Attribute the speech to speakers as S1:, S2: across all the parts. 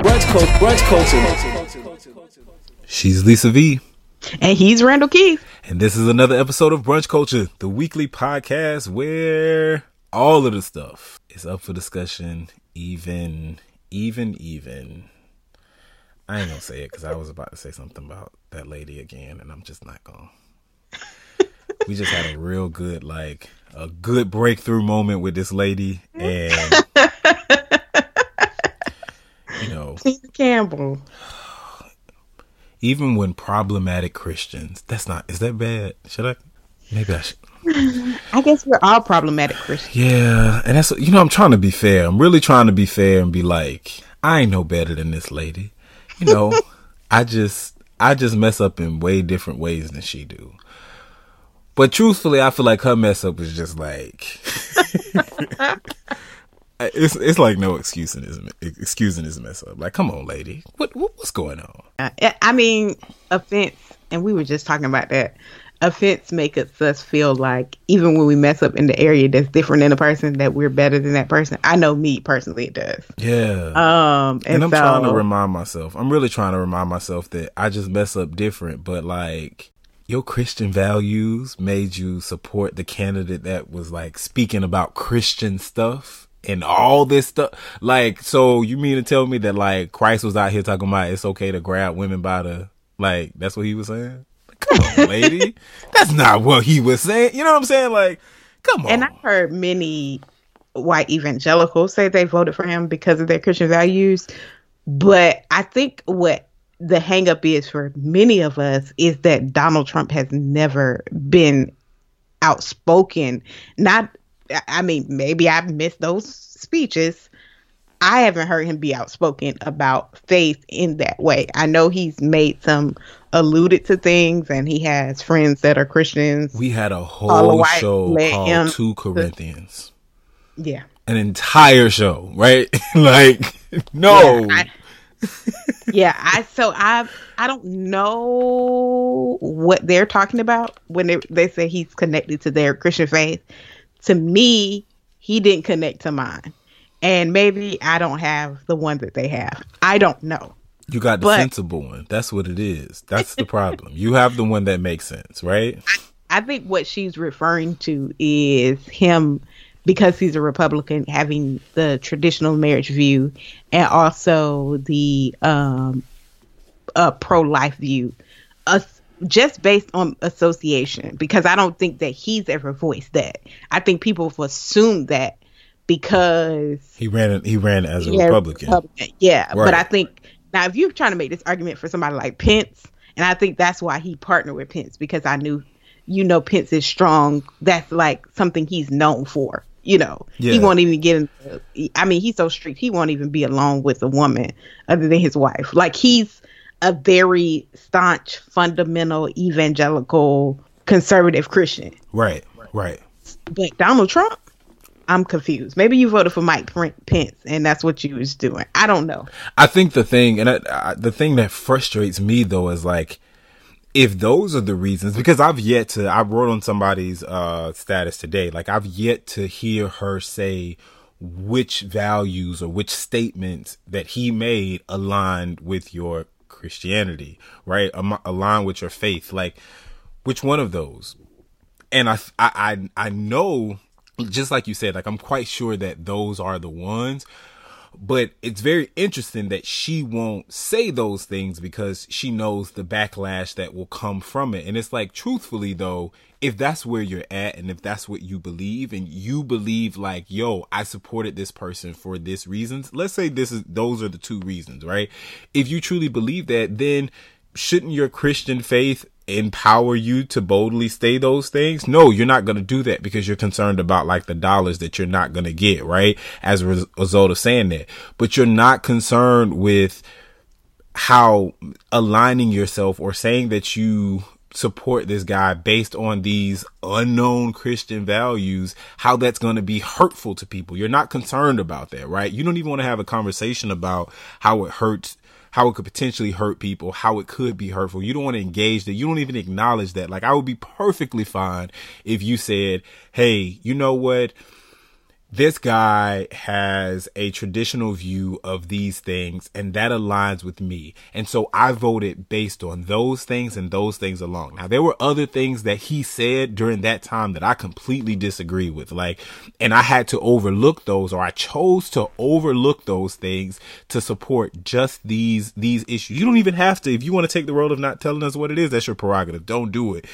S1: Brunch culture. Brunch culture.
S2: She's Lisa V.
S3: And he's Randall Keith.
S2: And this is another episode of Brunch Culture, the weekly podcast where all of the stuff is up for discussion, even, even, even. I ain't gonna say it because I was about to say something about that lady again, and I'm just not gonna. we just had a real good, like, a good breakthrough moment with this lady, and
S3: Tina Campbell
S2: even when problematic Christians, that's not, is that bad? Should I, maybe I should.
S3: I guess we're all problematic Christians.
S2: Yeah. And that's, you know, I'm trying to be fair. I'm really trying to be fair and be like, I ain't no better than this lady. You know, I just, I just mess up in way different ways than she do. But truthfully, I feel like her mess up is just like, it's it's like no excusing his excusing his mess up. Like, come on, lady, what, what what's going on?
S3: Uh, I mean, offense, and we were just talking about that. Offense makes us feel like even when we mess up in the area that's different than a person, that we're better than that person. I know me personally, it does.
S2: Yeah.
S3: Um,
S2: and, and I'm so, trying to remind myself. I'm really trying to remind myself that I just mess up different, but like your Christian values made you support the candidate that was like speaking about Christian stuff and all this stuff. Like, so you mean to tell me that like Christ was out here talking about it's okay to grab women by the like? That's what he was saying. Come on, lady. that's not what he was saying. You know what I'm saying? Like, come on.
S3: And I've heard many white evangelicals say they voted for him because of their Christian values. But I think what the hangup is for many of us is that Donald Trump has never been outspoken, not I mean, maybe I've missed those speeches. I haven't heard him be outspoken about faith in that way. I know he's made some alluded to things and he has friends that are Christians.
S2: We had a whole show called Two Corinthians.
S3: To, yeah.
S2: An entire show, right? like no.
S3: Yeah, I, yeah, I so I I don't know what they're talking about when they they say he's connected to their Christian faith to me, he didn't connect to mine. And maybe I don't have the one that they have. I don't know.
S2: You got the but, sensible one. That's what it is. That's the problem. you have the one that makes sense, right?
S3: I, I think what she's referring to is him because he's a Republican having the traditional marriage view and also the um, uh, pro life view. Us just based on association because I don't think that he's ever voiced that. I think people have assumed that because
S2: he ran he ran as a Republican. Republican.
S3: Yeah, right. but I think now if you're trying to make this argument for somebody like Pence, and I think that's why he partnered with Pence because I knew you know Pence is strong. That's like something he's known for. You know, yeah. he won't even get in. I mean, he's so strict. He won't even be alone with a woman other than his wife. Like he's a very staunch, fundamental, evangelical, conservative Christian.
S2: Right, right.
S3: But Donald Trump, I'm confused. Maybe you voted for Mike Pence, and that's what you was doing. I don't know.
S2: I think the thing, and I, I, the thing that frustrates me though is like, if those are the reasons, because I've yet to, I wrote on somebody's uh, status today, like I've yet to hear her say which values or which statements that he made aligned with your Christianity, right? Am- align with your faith. Like, which one of those? And I, I, I know, just like you said, like I'm quite sure that those are the ones. But it's very interesting that she won't say those things because she knows the backlash that will come from it. And it's like, truthfully though, if that's where you're at and if that's what you believe and you believe like, yo, I supported this person for this reasons. Let's say this is, those are the two reasons, right? If you truly believe that, then shouldn't your Christian faith empower you to boldly say those things? No, you're not going to do that because you're concerned about like the dollars that you're not going to get, right? As a result of saying that, but you're not concerned with how aligning yourself or saying that you support this guy based on these unknown Christian values, how that's going to be hurtful to people. You're not concerned about that, right? You don't even want to have a conversation about how it hurts, how it could potentially hurt people, how it could be hurtful. You don't want to engage that. You don't even acknowledge that. Like I would be perfectly fine if you said, Hey, you know what? This guy has a traditional view of these things and that aligns with me. And so I voted based on those things and those things alone. Now there were other things that he said during that time that I completely disagree with. Like, and I had to overlook those or I chose to overlook those things to support just these, these issues. You don't even have to, if you want to take the role of not telling us what it is, that's your prerogative. Don't do it.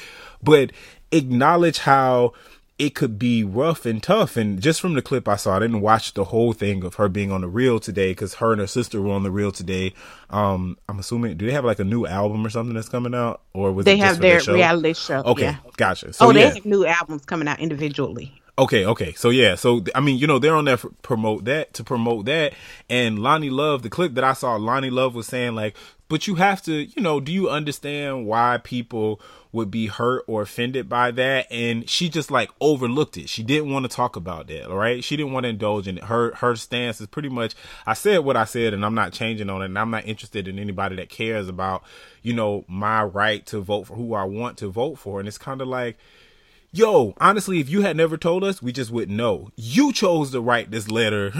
S2: But acknowledge how it could be rough and tough. And just from the clip I saw, I didn't watch the whole thing of her being on the Real today because her and her sister were on the Real today. Um, I'm assuming, do they have like a new album or something that's coming out, or was it just a new album?
S3: they have
S2: their,
S3: their reality show?
S2: Okay,
S3: yeah.
S2: gotcha. So
S3: oh, they
S2: yeah.
S3: have new albums coming out individually.
S2: Okay, okay. So yeah, so I mean, you know, they're on there for promote that to promote that. And Loni Love, the clip that I saw, Loni Love was saying like, but you have to, you know, do you understand why people would be hurt or offended by that? And she just like overlooked it. She didn't want to talk about that, all right? She didn't want to indulge in it. Her her stance is pretty much I said what I said and I'm not changing on it and I'm not interested in anybody that cares about, you know, my right to vote for who I want to vote for. And it's kind of like Yo, honestly, if you had never told us, we just wouldn't know. You chose to write this letter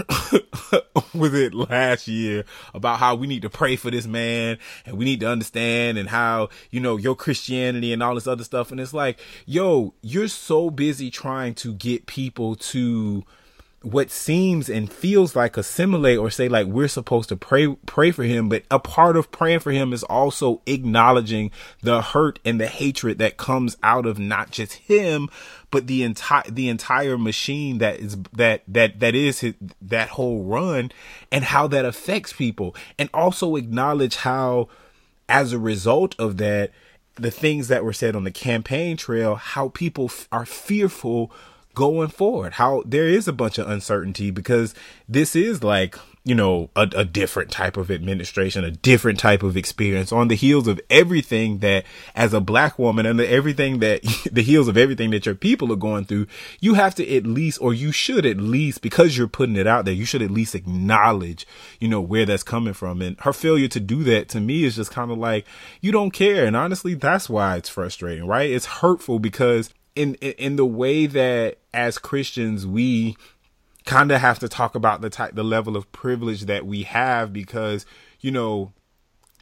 S2: with it last year about how we need to pray for this man and we need to understand and how, you know, your Christianity and all this other stuff. And it's like, yo, you're so busy trying to get people to what seems and feels like assimilate or say like we're supposed to pray pray for him but a part of praying for him is also acknowledging the hurt and the hatred that comes out of not just him but the entire the entire machine that is that that that is his, that whole run and how that affects people. And also acknowledge how as a result of that the things that were said on the campaign trail how people f- are fearful going forward. How there is a bunch of uncertainty because this is like, you know, a, a, different type of administration, a different type of experience on the heels of everything that as a black woman and everything that the heels of everything that your people are going through, you have to at least, or you should at least, because you're putting it out there, you should at least acknowledge, you know, where that's coming from. And her failure to do that to me is just kind of like, you don't care. And honestly, that's why it's frustrating, right? It's hurtful because in, in, the way that as Christians we kind of have to talk about the type the level of privilege that we have because you know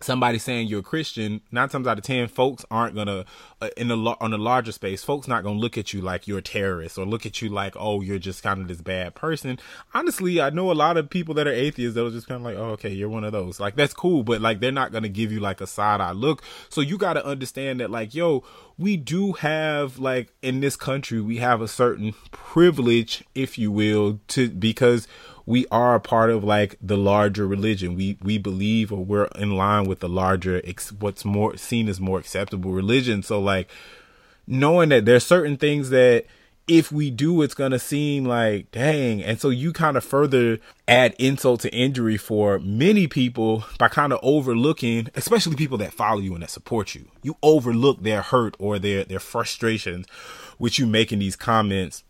S2: somebody saying you're a Christian, nine times out of ten, folks aren't gonna uh, in the on a larger space. Folks not gonna look at you like you're a terrorist or look at you like oh you're just kind of this bad person. Honestly, I know a lot of people that are atheists that are just kind of like oh okay you're one of those. Like that's cool, but like they're not gonna give you like a side eye look. So you got to understand that like yo we do have like in this country we have a certain privilege if you will to because we are a part of like the larger religion. We we believe or we're in line with the larger ex- what's more seen as more acceptable religion. So like knowing that there's certain things that if we do, it's gonna seem like dang, and so you kind of further add insult to injury for many people by kind of overlooking, especially people that follow you and that support you. You overlook their hurt or their their frustrations, with you making these comments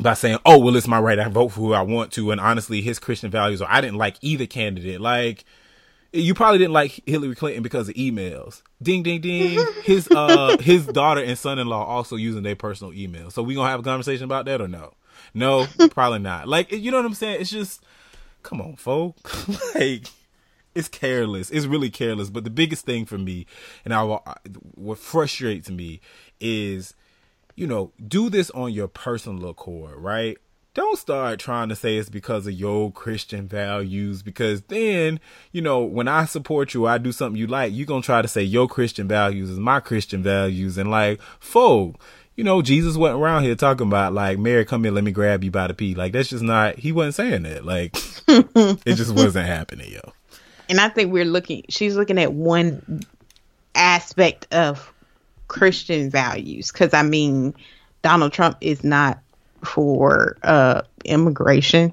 S2: by saying, "Oh, well, it's my right. I vote for who I want to." And honestly, his Christian values, or I didn't like either candidate. Like, you probably didn't like Hillary Clinton because of emails. Ding, ding, ding. His uh, his daughter and son-in-law also using their personal email. So we gonna have a conversation about that or no? No, probably not. Like, you know what I'm saying? It's just, come on, folks. like, it's careless. It's really careless. But the biggest thing for me, and I, what frustrates me, is you know, do this on your personal accord, right? Don't start trying to say it's because of your Christian values, because then, you know, when I support you, I do something you like, you're going to try to say your Christian values is my Christian values. And like, folk, you know, Jesus went around here talking about like, Mary, come here, let me grab you by the pee. Like, that's just not, he wasn't saying that. Like, it just wasn't happening, yo.
S3: And I think we're looking, she's looking at one aspect of Christian values. Because I mean, Donald Trump is not for uh, immigration,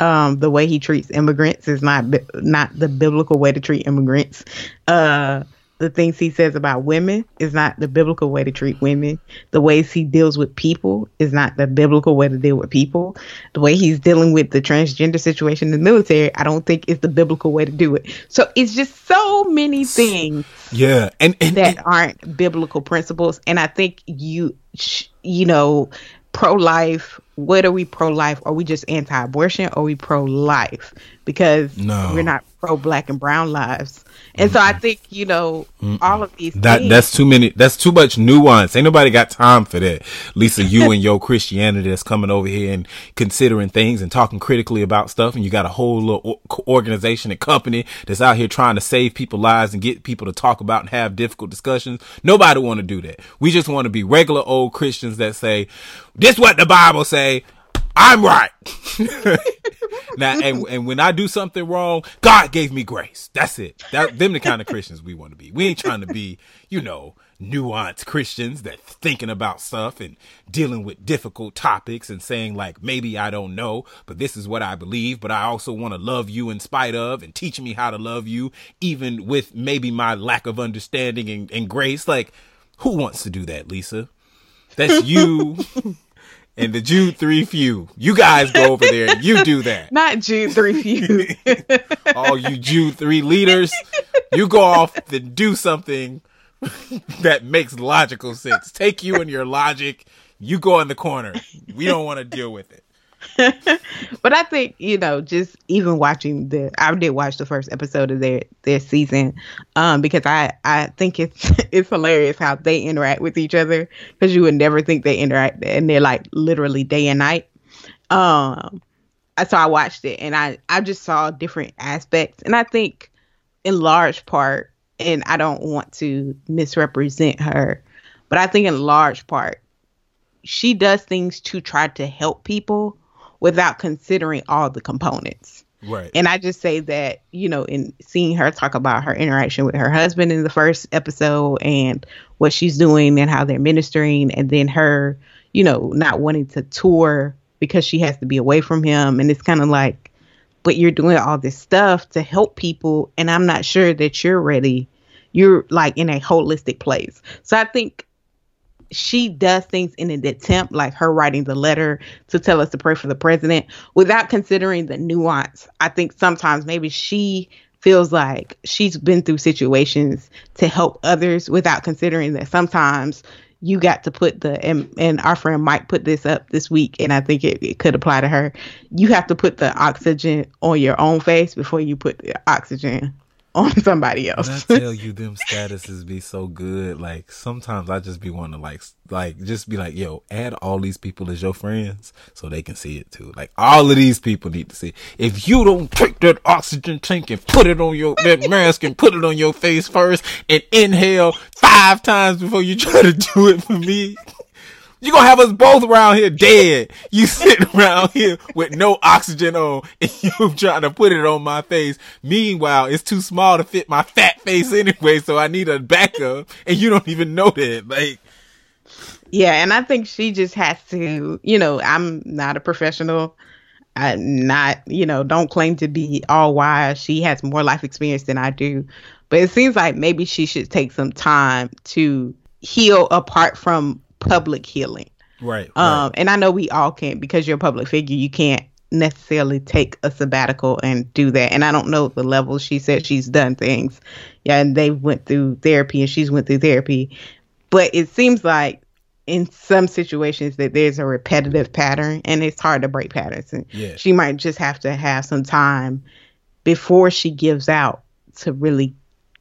S3: Um, the way he treats immigrants is not not the biblical way to treat immigrants. Uh, the things he says about women is not the biblical way to treat women. The ways he deals with people is not the biblical way to deal with people. The way he's dealing with the transgender situation in the military, I don't think is the biblical way to do it. So it's just so many things
S2: Yeah, and and,
S3: that
S2: and-
S3: aren't biblical principles. And I think you, sh- you know, pro life. What are we pro life? Are we just anti abortion? Or are we pro life? Because
S2: No.
S3: we're not pro black and brown lives. And so I think you know all of these
S2: that
S3: things.
S2: that's too many. That's too much nuance. Ain't nobody got time for that. Lisa, you and your Christianity that's coming over here and considering things and talking critically about stuff, and you got a whole little organization and company that's out here trying to save people lives and get people to talk about and have difficult discussions. Nobody want to do that. We just want to be regular old Christians that say, "This what the Bible say." I'm right. now, and, and when I do something wrong, God gave me grace. That's it. That them the kind of Christians we want to be. We ain't trying to be, you know, nuanced Christians that thinking about stuff and dealing with difficult topics and saying like maybe I don't know, but this is what I believe. But I also want to love you in spite of and teach me how to love you, even with maybe my lack of understanding and, and grace. Like, who wants to do that, Lisa? That's you. And the Jude three few, you guys go over there and you do that.
S3: not Jude three few.
S2: all you Jude three leaders, you go off and do something that makes logical sense. Take you and your logic. You go in the corner. We don't want to deal with it.
S3: but I think you know, just even watching the, I did watch the first episode of their their season, um, because I I think it's it's hilarious how they interact with each other because you would never think they interact and they're like literally day and night. Um, so I watched it and I I just saw different aspects and I think in large part, and I don't want to misrepresent her, but I think in large part she does things to try to help people without considering all the components.
S2: Right.
S3: And I just say that, you know, in seeing her talk about her interaction with her husband in the first episode and what she's doing and how they're ministering, and then her, you know, not wanting to tour because she has to be away from him. And it's kind of like, but you're doing all this stuff to help people, and I'm not sure that you're ready. You're like in a holistic place. So I think she does things in an attempt, like her writing the letter to tell us to pray for the president, without considering the nuance. I think sometimes maybe she feels like she's been through situations to help others without considering that sometimes you got to put the and, and our friend Mike put this up this week and I think it, it could apply to her. You have to put the oxygen on your own face before you put the oxygen on somebody
S2: When I
S3: else.
S2: tell you them statuses be so good, like sometimes I just be wanting to like like just be like, yo, add all these people as your friends so they can see it too. Like all of these people need to see. If you don't take that oxygen tank and put it on your that mask and put it on your face first and inhale five times before you try to do it for me. You gonna have us both around here dead. You sitting around here with no oxygen on, and you trying to put it on my face. Meanwhile, it's too small to fit my fat face anyway, so I need a backup, and you don't even know that. Like,
S3: Yeah, and I think she just has to, you know, I'm not a professional. I'm not, you know, don't claim to be all wise. She has more life experience than I do. But it seems like maybe she should take some time to heal apart from public healing.
S2: right,
S3: Um, and I know we all can't because you're a public figure. You can't necessarily take a sabbatical and do that. And I don't know the level. She said she's done things, yeah, and they went through therapy and she's went through therapy. But it seems like in some situations that there's a repetitive pattern, and it's hard to break patterns. And
S2: Yeah.
S3: she might just have to have some time before she gives out to really,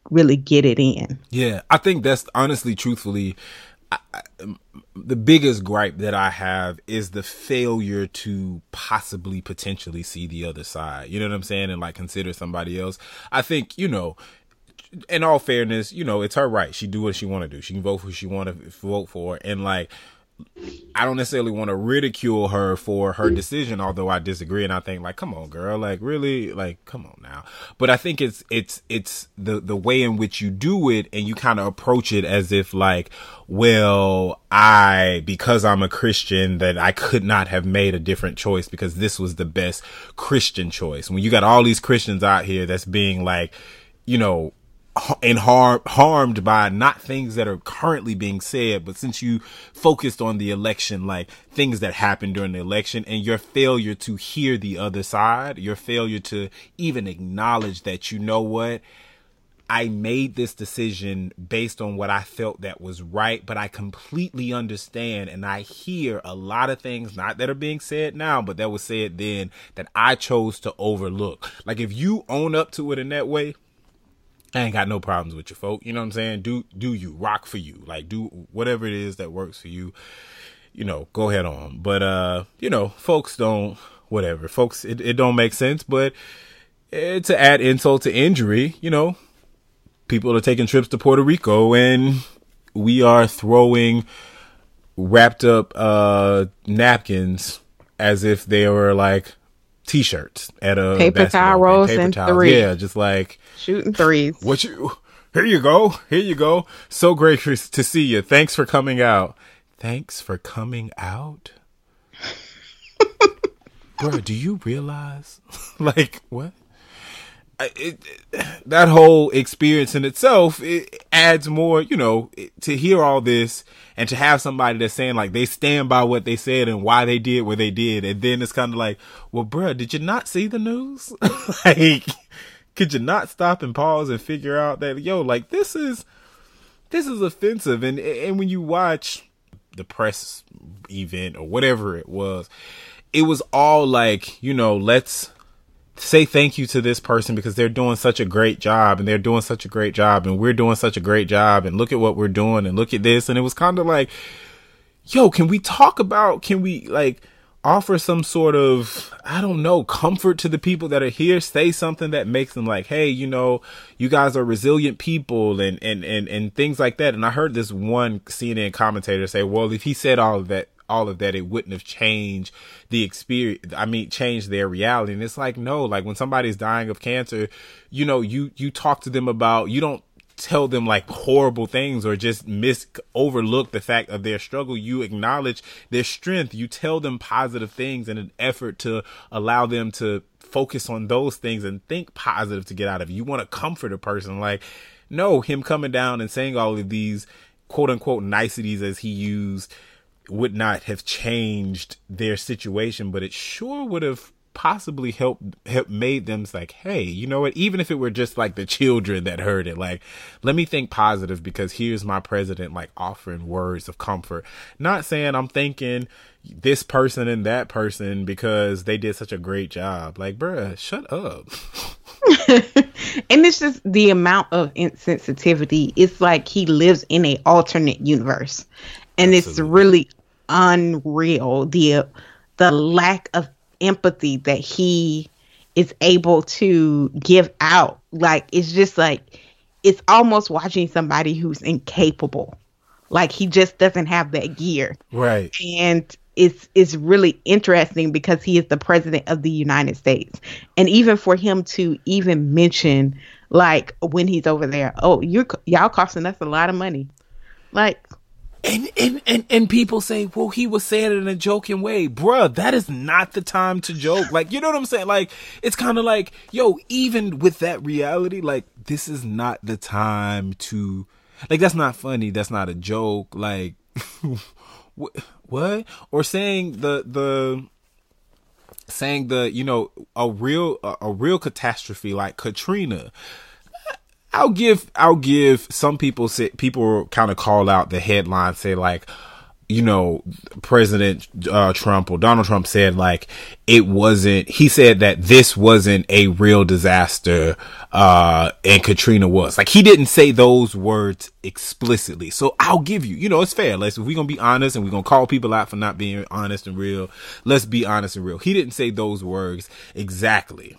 S3: really get it in.
S2: Yeah, I think that's honestly, truthfully, I, the biggest gripe that I have is the failure to possibly potentially see the other side. You know what I'm saying? And like consider somebody else. I think, you know, in all fairness, you know, it's her right. She do what she want to do. She can vote for who she want to vote for. And like, I don't necessarily want to ridicule her for her decision, although I disagree and I think like, come on, girl, like really, like, come on now. But I think it's it's it's the the way in which you do it and you kind of approach it as if like, well, I because I'm a Christian that I could not have made a different choice because this was the best Christian choice. When you got all these Christians out here that's being like, you know, and harm, harmed by not things that are currently being said, but since you focused on the election, like things that happened during the election and your failure to hear the other side, your failure to even acknowledge that, you know what? I made this decision based on what I felt that was right, but I completely understand and I hear a lot of things, not that are being said now, but that was said then that I chose to overlook. Like if you own up to it in that way, I ain't got no problems with you, folk. You know what I'm saying? Do do you rock for you? Like do whatever it is that works for you. You know, go ahead on. But uh, you know, folks don't whatever. Folks, it, it don't make sense. But to add insult to injury, you know, people are taking trips to Puerto Rico and we are throwing wrapped up uh napkins as if they were like t-shirts at a
S3: Paper towel rolls
S2: Paper
S3: and
S2: towels.
S3: three.
S2: Yeah, just like
S3: Shooting threes.
S2: what you here you go. Here you go. So great to see you. Thanks for coming out. Thanks for coming out. Bro, do you realize like what? It, that whole experience in itself it adds more, you know, to hear all this and to have somebody that's saying like they stand by what they said and why they did what they did, and then it's kind of like, well, bruh, did you not see the news? like, could you not stop and pause and figure out that yo, like this is this is offensive, and and when you watch the press event or whatever it was, it was all like, you know, let's say thank you to this person because they're doing such a great job and they're doing such a great job and we're doing such a great job and look at what we're doing and look at this. And it was kind of like yo can we talk about can we like offer some sort of i don't know comfort to the people that are here? Say something that makes them like hey you know you guys are resilient people and and and, and things like that. And i heard this one cnn commentator say well if he said all of that all of that it wouldn't have changed the experience i mean changed their reality. And it's like no like when somebody's dying of cancer you know you you talk to them about you don't tell them like horrible things or just miss overlook the fact of their struggle. You acknowledge their strength. You tell them positive things in an effort to allow them to focus on those things and think positive to get out of it. You want to comfort a person. Like no him coming down and saying all of these quote unquote niceties as he used would not have changed their situation, but it sure would have possibly helped help made them like, hey, you know what? Even if it were just like the children that heard it, like, let me think positive because here's my president like offering words of comfort. Not saying I'm thinking this person and that person because they did such a great job. Like, bruh, shut up.
S3: and it's just the amount of insensitivity. It's like he lives in a alternate universe, and it's really unreal. the The lack of empathy that he is able to give out, like it's just like it's almost watching somebody who's incapable. Like he just doesn't have that gear
S2: Right.
S3: and it's it's really interesting because he is the president of the United States, and even for him to even mention like when he's over there, oh, you're y'all costing us a lot of money, like
S2: And, and and and people say, well, he was saying it in a joking way, bruh. That is not the time to joke. Like, you know what I'm saying? like, it's kind of like, yo, even with that reality, like, this is not the time to, like, that's not funny. That's not a joke. Like, what? Or saying the the saying the you know a real a, a real catastrophe like Katrina. I'll give I'll give some people say people kind of call out the headline say like you know President uh, Trump or Donald Trump said like it wasn't he said that this wasn't a real disaster uh and Katrina was. Like he didn't say those words explicitly. So I'll give you you know it's fair. Let's if we're gonna be honest and we're gonna call people out for not being honest and real let's be honest and real. He didn't say those words exactly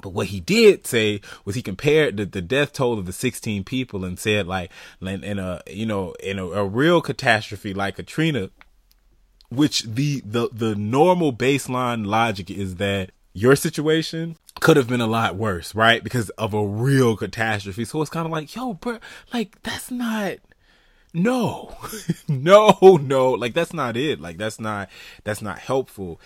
S2: But what he did say was he compared the, the death toll of the 16 people and said like in, a you know in a, a real catastrophe like Katrina, which the the the normal baseline logic is that your situation could have been a lot worse, right? Because of a real catastrophe. So it's kind of like, yo, bro, like that's not no no no like that's not it like that's not that's not helpful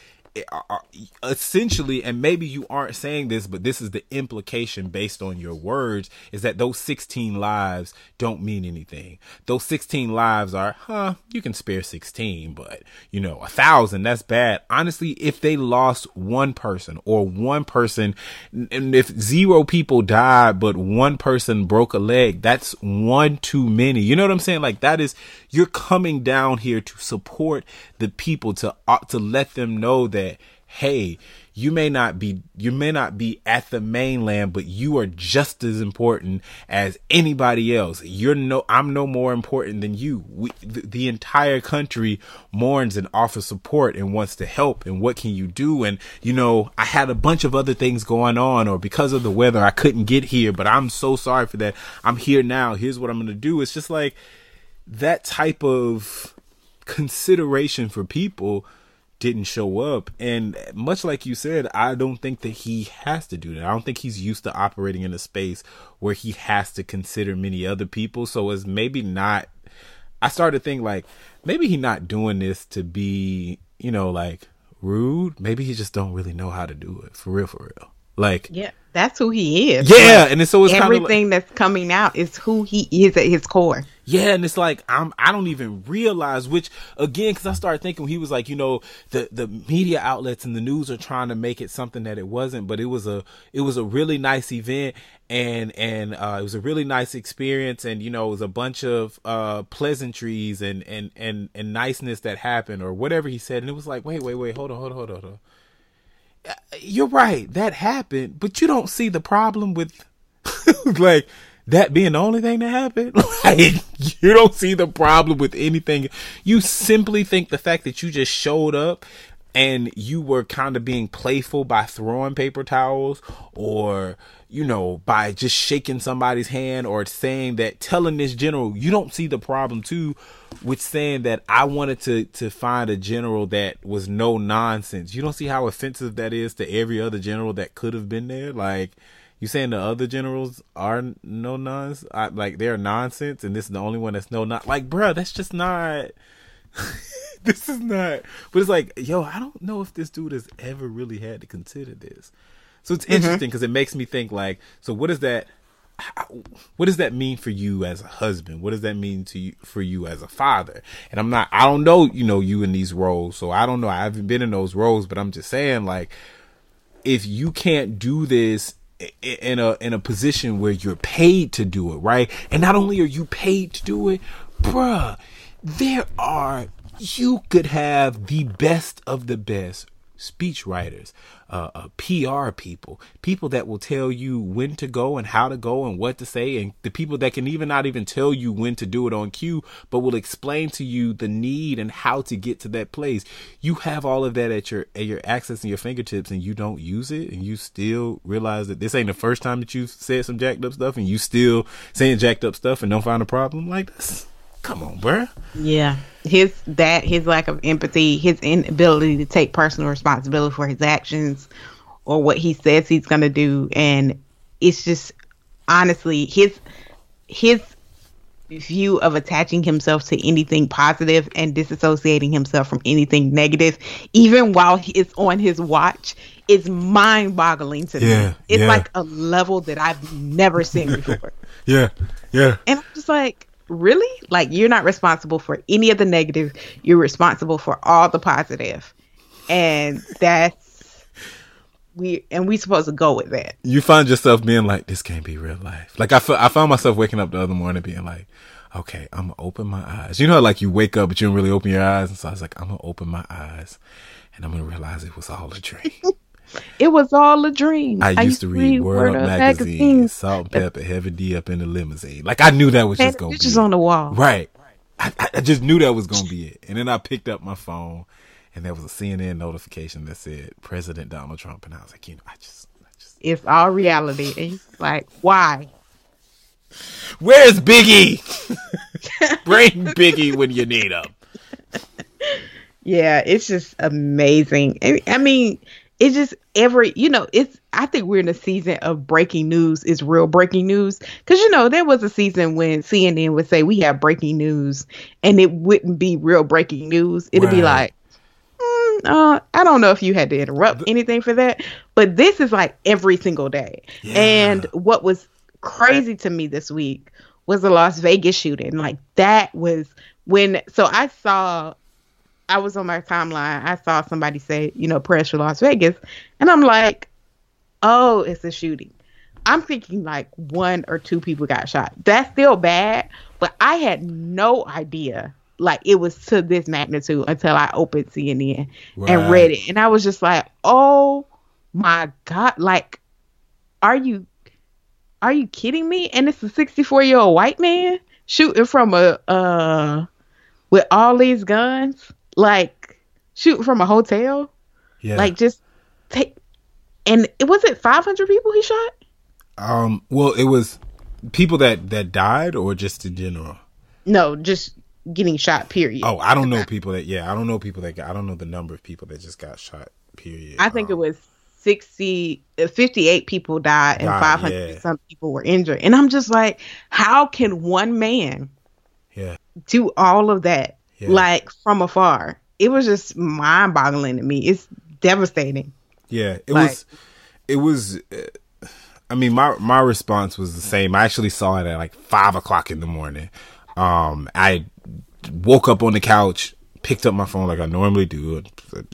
S2: Uh, uh, essentially, and maybe you aren't saying this, but this is the implication based on your words, is that those 16 lives don't mean anything. Those 16 lives are, huh, you can spare 16, but you know, a thousand, that's bad. Honestly, if they lost one person or one person, and if zero people died, but one person broke a leg, that's one too many. You know what I'm saying? Like that is, you're coming down here to support the people to, uh, to let them know that hey you may not be you may not be at the mainland but you are just as important as anybody else. You're no i'm no more important than you. We, the, the entire country mourns and offers support and wants to help and what can you do? And you know i had a bunch of other things going on or because of the weather i couldn't get here but i'm so sorry for that. I'm here now. Here's what i'm to do. It's just like that type of consideration for people didn't show up. And much like you said, I don't think that he has to do that. I don't think he's used to operating in a space where he has to consider many other people. So it's maybe not. I started to think like maybe he not doing this to be, you know, like rude. Maybe he just don't really know how to do it for real, for real. Like
S3: yeah, that's who he is.
S2: Yeah, like, and it's, so it's
S3: everything like, that's coming out is who he is at his core.
S2: Yeah, and it's like I'm I don't even realize which again because I started thinking he was like you know the the media outlets and the news are trying to make it something that it wasn't, but it was a it was a really nice event and and uh, it was a really nice experience and you know it was a bunch of uh, pleasantries and and and and niceness that happened or whatever he said and it was like wait wait wait hold on hold on hold on. Hold on. You're right that happened, but you don't see the problem with like that being the only thing that happened, like you don't see the problem with anything. You simply think the fact that you just showed up and you were kind of being playful by throwing paper towels or you know by just shaking somebody's hand or saying that telling this general you don't see the problem too with saying that I wanted to to find a general that was no nonsense. You don't see how offensive that is to every other general that could have been there like you saying the other generals are no nonsense? like they're nonsense, and this is the only one that's no not. Like, bruh, that's just not. this is not. But it's like, yo, I don't know if this dude has ever really had to consider this. So it's mm-hmm. interesting because it makes me think like, so what does that? what does that mean for you as a husband? What does that mean to you for you as a father? And I'm not, I don't know, you know, you in these roles, so I don't know. I haven't been in those roles, but I'm just saying, like, if you can't do this in a in a position where you're paid to do it, right? And not only are you paid to do it, bruh, there are you could have the best of the best speech writers, uh, uh, PR people, people that will tell you when to go and how to go and what to say, and the people that can even not even tell you when to do it on cue, but will explain to you the need and how to get to that place. You have all of that at your at your access and your fingertips, and you don't use it, and you still realize that this ain't the first time that you've said some jacked up stuff, and you still saying jacked up stuff and don't find a problem like this. Come on, bruh.
S3: Yeah. His that his lack of empathy, his inability to take personal responsibility for his actions or what he says he's gonna do, and it's just honestly his his view of attaching himself to anything positive and disassociating himself from anything negative, even while it's on his watch, is mind boggling to
S2: yeah,
S3: me. It's
S2: yeah.
S3: like a level that I've never seen before.
S2: yeah, yeah.
S3: And I'm just like, really? Like you're not responsible for any of the negative. You're responsible for all the positive. And that's we and we supposed to go with that.
S2: You find yourself being like, this can't be real life. Like I, f- I found myself waking up the other morning being like, okay, I'm gonna open my eyes. You know, like you wake up but you don't really open your eyes, and so I was like, I'm gonna open my eyes, and I'm gonna realize it was all a dream.
S3: It was all a dream.
S2: I, I used, to read, World, World magazine, magazine, Salt-N-Pepa, Heavy D up in the limousine. Like I knew that was just gonna
S3: be on the wall.
S2: Right. I, I just knew that was gonna be it. And then I picked up my phone, and there was a CNN notification that said President Donald Trump, and I was like, you know, I just, I just,
S3: It's all reality. And he's like, why?
S2: Where's Biggie? Bring Biggie when you need him.
S3: Yeah, it's just amazing. I mean, it's just every you know, it's I think we're in a season of breaking news is real breaking news because you know there was a season when CNN would say we have breaking news and it wouldn't be real breaking news. It'd be like, mm, uh, I don't know if you had to interrupt anything for that, but this is like every single day. And what was crazy to me this week was the Las Vegas shooting. Like that was when. So I saw I was on my timeline. I saw somebody say, you know, prayers for Las Vegas. And I'm like, oh, it's a shooting. I'm thinking like one or two people got shot. That's still bad, but I had no idea like it was to this magnitude until I opened CNN
S2: Right.
S3: and read it. And I was just like, oh my God, like, are you are you kidding me? And it's a 64 year old white man shooting from a uh with all these guns, like shooting from a hotel,
S2: Yeah.
S3: like just take. And it was it 500 people he shot.
S2: um. Well, it was people that that died, or just in general.
S3: No, just getting shot. Period.
S2: Oh, I don't know people that. Yeah, I don't know people that. Got, I don't know the number of people that just got shot. Period.
S3: I think it
S2: Um,
S3: was 60, uh, 58 people died and
S2: Died,
S3: 500
S2: yeah.
S3: some people were injured. And I'm just like, how can one man
S2: Yeah.
S3: do all of that
S2: Yeah.
S3: like from afar? It was just mind boggling to me. It's devastating.
S2: Yeah, it
S3: Like-
S2: was. It was. uh, I mean, my my response was the same. I actually saw it at like five o'clock in the morning. Um, I woke up on the couch, picked up my phone like I normally do.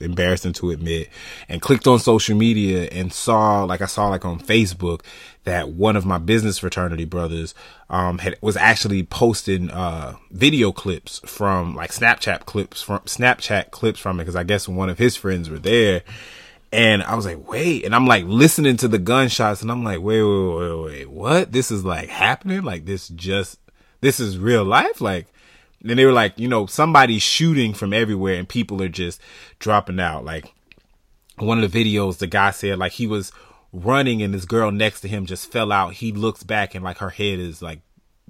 S2: Embarrassing to admit, and clicked on social media and saw like I saw like on Facebook that one of my business fraternity brothers um had was actually posting uh video clips from like Snapchat clips from Snapchat clips from it because I guess one of his friends were there. And I was like, wait, and I'm like listening to the gunshots and I'm like, wait, wait, wait, wait, wait, what? This is like happening? Like this just, this is real life? Like, and they were like, you know, somebody's shooting from everywhere and people are just dropping out. Like one of the videos, the guy said like he was running and this girl next to him just fell out. He looks back and like her head is like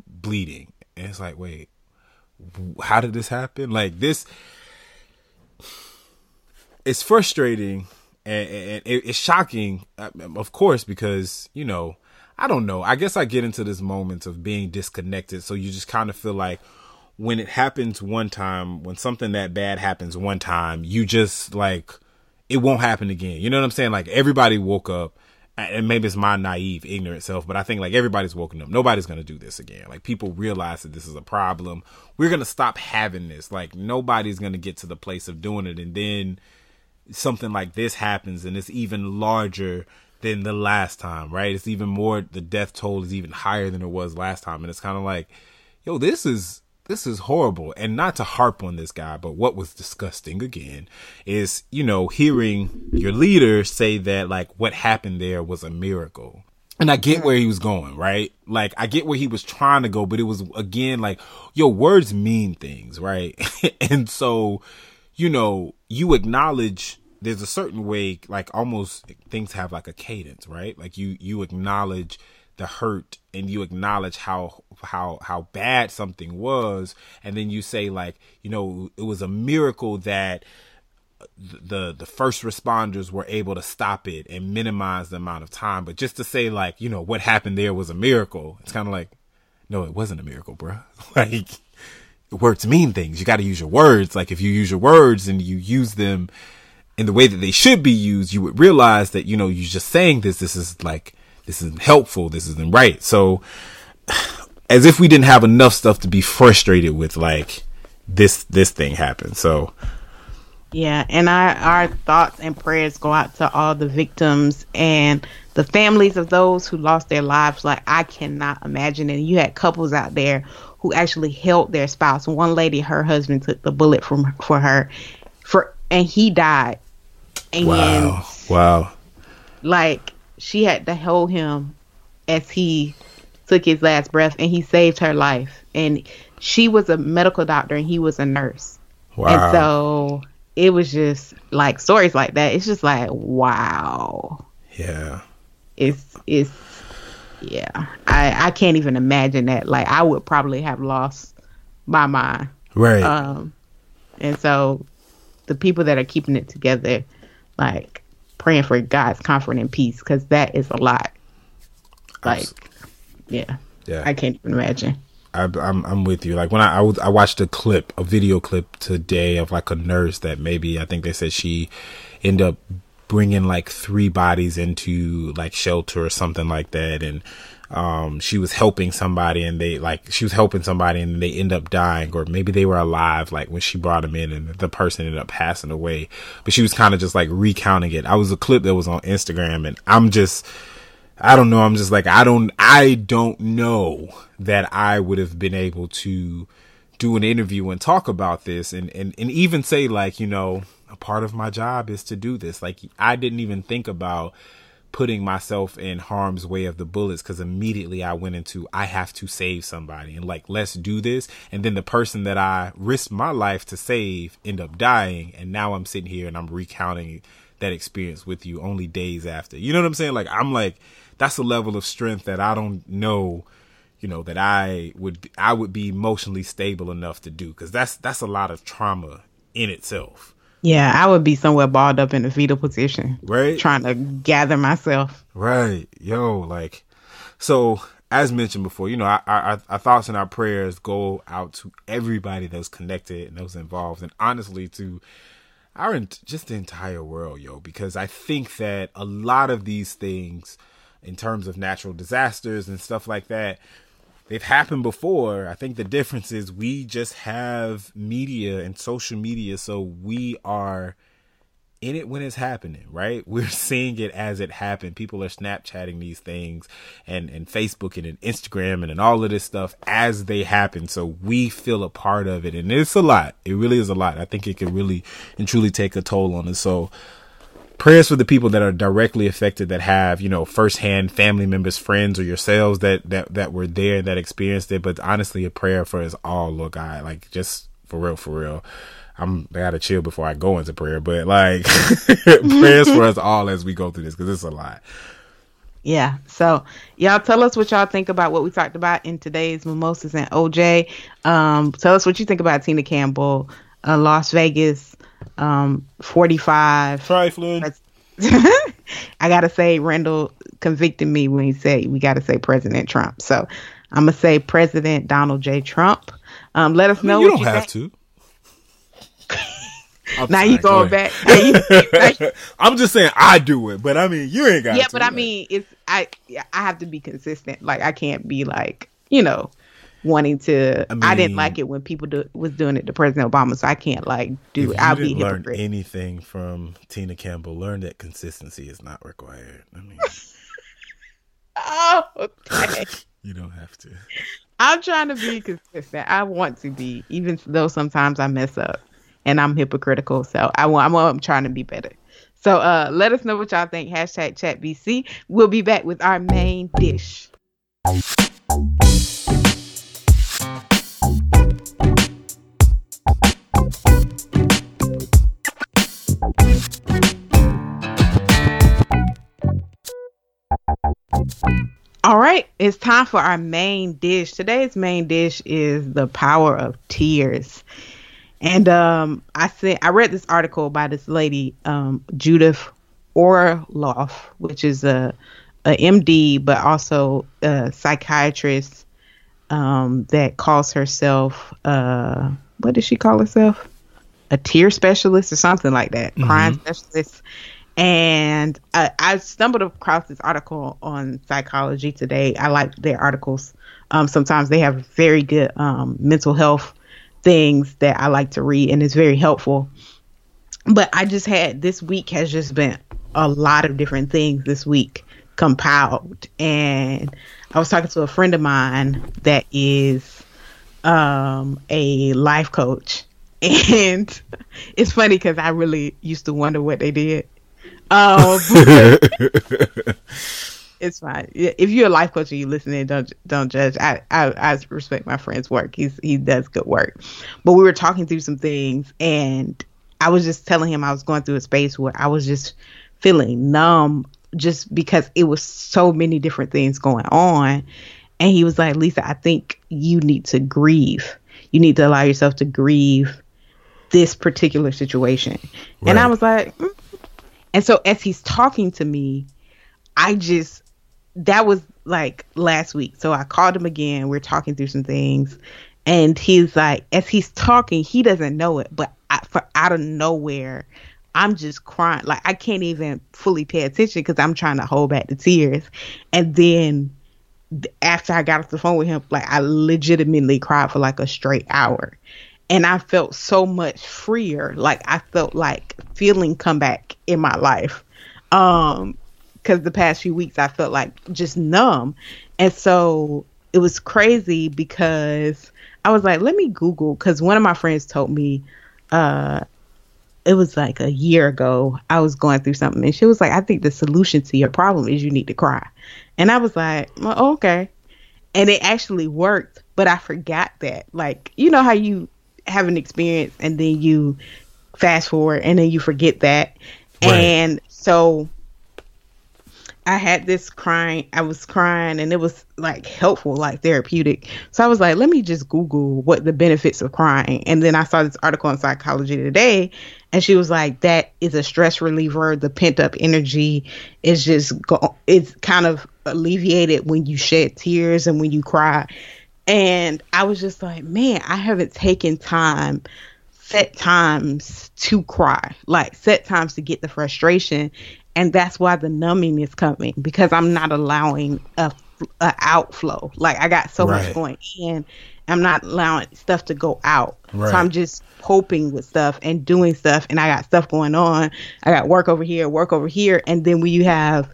S2: bleeding. And it's like, wait, how did this happen? Like this, it's frustrating and, and it- it's shocking, uh, of course, because you know, I don't know. I guess I get into this moment of being disconnected, so you just kind of feel like when it happens one time, when something that bad happens one time, you just like it won't happen again. You know what I'm saying? Like everybody woke up, and maybe it's my naive, ignorant self, but I think like everybody's woken up. Nobody's gonna do this again. Like people realize that this is a problem. We're gonna stop having this. Like nobody's gonna get to the place of doing it, and then something like this happens and it's even larger than the last time, right? It's even more the death toll is even higher than it was last time and it's kind of like, yo, this is this is horrible. And not to harp on this guy, but what was disgusting again is, you know, hearing your leader say that like what happened there was a miracle. And I get where he was going, right? Like I get where he was trying to go, but it was again like, your words mean things, right? and so, you know, you acknowledge there's a certain way, like almost things have like a cadence, right? Like you you acknowledge the hurt and you acknowledge how how how bad something was, and then you say like, you know, it was a miracle that the the first responders were able to stop it and minimize the amount of time. But just to say like, you know, what happened there was a miracle. It's kind of like, no, it wasn't a miracle, bro like words mean things. You got to use your words. Like if you use your words and you use them in the way that they should be used, you would realize that, you know, you're just saying this. This is like, this isn't helpful. This isn't right. So as if we didn't have enough stuff to be frustrated with, like this, this thing happened. So
S3: Yeah, and our our thoughts and prayers go out to all the victims and the families of those who lost their lives. Like I cannot imagine. And you had couples out there who actually held their spouse. One lady, her husband took the bullet from for her, for and he died. And
S2: wow. Wow.
S3: like she had to hold him as he took his last breath, and he saved her life. And she was a medical doctor, and he was a nurse.
S2: Wow.
S3: And so it was just like stories like that. It's just like, wow.
S2: yeah.
S3: it's it's yeah. I I can't even imagine that. Like I would probably have lost my mind.
S2: Right.
S3: Um, and so the people that are keeping it together, like praying for God's comfort and peace, because that is a lot. Like, yeah,
S2: yeah.
S3: I can't even imagine.
S2: I, I'm I'm with you. Like when I I, was, I watched a clip, a video clip today of like a nurse that maybe I think they said she ended up bringing like three bodies into like shelter or something like that, and um she was helping somebody and they like she was helping somebody and they end up dying or maybe they were alive like when she brought them in and the person ended up passing away but she was kind of just like recounting it i was a clip that was on instagram and i'm just I don't know. I'm just like, I don't, I don't know that I would have been able to do an interview and talk about this and, and, and even say like, you know, a part of my job is to do this. Like I didn't even think about putting myself in harm's way of the bullets because immediately I went into I have to save somebody and like let's do this and then the person that I risked my life to save end up dying and now I'm sitting here and I'm recounting that experience with you only days after. You know what I'm saying? Like I'm like that's a level of strength that I don't know, you know, that I would I would be emotionally stable enough to do because that's that's a lot of trauma in itself.
S3: Yeah, I would be somewhere balled up in a fetal position,
S2: right?
S3: Trying to gather myself,
S2: right? Yo, like, so as mentioned before, you know, our, our, our thoughts and our prayers go out to everybody that's connected and those involved, and honestly to our just the entire world, yo, because I think that a lot of these things in terms of natural disasters and stuff like that. They've happened before. I think the difference is we just have media and social media, so we are in it when it's happening, right? We're seeing it as it happened. People are Snapchatting these things and, and Facebook and, and Instagram and, and all of this stuff as they happen. So we feel a part of it. And it's a lot. It really is a lot. I think it can really and truly take a toll on us. So prayers for the people that are directly affected that have you know firsthand family members friends or yourselves that that that were there that experienced it but honestly a prayer for us all lord god like just for real for real i'm i gotta chill before i go into prayer but like prayers for us all as we go through this because it's a lot
S3: yeah. So y'all tell us what y'all think about what we talked about in today's mimosas and OJ. Um, tell us what you think about Tina Campbell, uh, Las Vegas, um, 45.
S2: Trifling.
S3: I gotta say, Randall convicted me when he said we gotta say President Trump. So I'm gonna say President Donald J. Trump. Um, let us
S2: I mean,
S3: know.
S2: you don't
S3: you
S2: have
S3: think.
S2: to.
S3: now
S2: sorry,
S3: you
S2: go
S3: going back. You-
S2: I'm just saying I do it, but I mean you ain't got.
S3: yeah, but I mean, it's I I have to be consistent. Like I can't be like you know wanting to. I,
S2: I
S3: didn't like it when people do, was doing it to President Obama, so I can't like do
S2: if
S3: it. I'll be
S2: learn anything from Tina Campbell, learn that consistency is not required. I mean,
S3: oh, okay.
S2: you don't have to.
S3: I'm trying to be consistent. I want to be, even though sometimes I mess up and I'm hypocritical. So I want, I'm, I'm trying to be better. So uh, let us know what y'all think. Hashtag chat BC. We'll be back with our main dish. All right, it's time for our main dish. Today's main dish is the power of tears. And um I said I read this article by this lady, um, Judith Orloff, which is a, a MD but also a psychiatrist um that calls herself uh what does she call herself? A tear specialist or something like that. Crying specialist and I, stumbled across this article on Psychology Today. I like their articles. Um, sometimes they have very good um, mental health things that I like to read, and it's very helpful. But I just had this week has just been a lot of different things this week compiled, and I was talking to a friend of mine that is um, a life coach, and it's funny because I really used to wonder what they did. Um, it's fine. If you're a life coach and you listening, don't don't judge. I, I I respect my friend's work. He's he does good work. But we were talking through some things, and I was just telling him I was going through a space where I was just feeling numb just because it was so many different things going on. And he was like, Lisa, I think you need to grieve. You need to allow yourself to grieve this particular situation. Right. And I was like, mm. And so as he's talking to me, I just, that was like last week. So I called him again. We're talking through some things. And he's like, as he's talking, he doesn't know it, but I, for out of nowhere, I'm just crying. Like I can't even fully pay attention because I'm trying to hold back the tears. And then after I got off the phone with him, like I legitimately cried for like a straight hour. And I felt so much freer. Like I felt like feeling come back in my life. Um, because the past few weeks I felt like just numb. And so it was crazy because I was like, let me Google because one of my friends told me, uh, it was like a year ago. I was going through something, and she was like, "I think the solution to your problem is you need to cry." And I was like, well, "Okay," and it actually worked. But I forgot that, like, you know how you have an experience and then you fast forward and then you forget that, right. and so I had this crying. I was crying, and it was like helpful, like therapeutic. So I was like, let me just Google what the benefits of crying. And then I saw this article in Psychology Today, and she was like, that is a stress reliever. The pent up energy is just go. It's kind of alleviated when you shed tears and when you cry. And I was just like, man, I haven't taken time set times to cry, like set times to get the frustration and that's why the numbing is coming because I'm not allowing a, a outflow. Like I got so right. much going in, I'm not allowing stuff to go out. Right. So I'm just coping with stuff and doing stuff, and I got stuff going on. I got work over here, work over here, and then when you have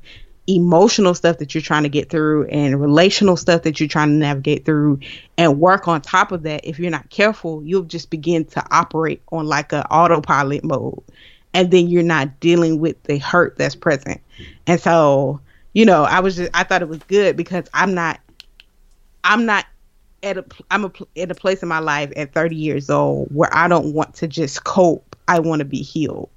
S3: emotional stuff that you're trying to get through and relational stuff that you're trying to navigate through and work on top of that if you're not careful you'll just begin to operate on like a autopilot mode and then you're not dealing with the hurt that's present. And so, you know, I was just I thought it was good because I'm not I'm not at a I'm a, at a place in my life at 30 years old where I don't want to just cope. I want to be healed.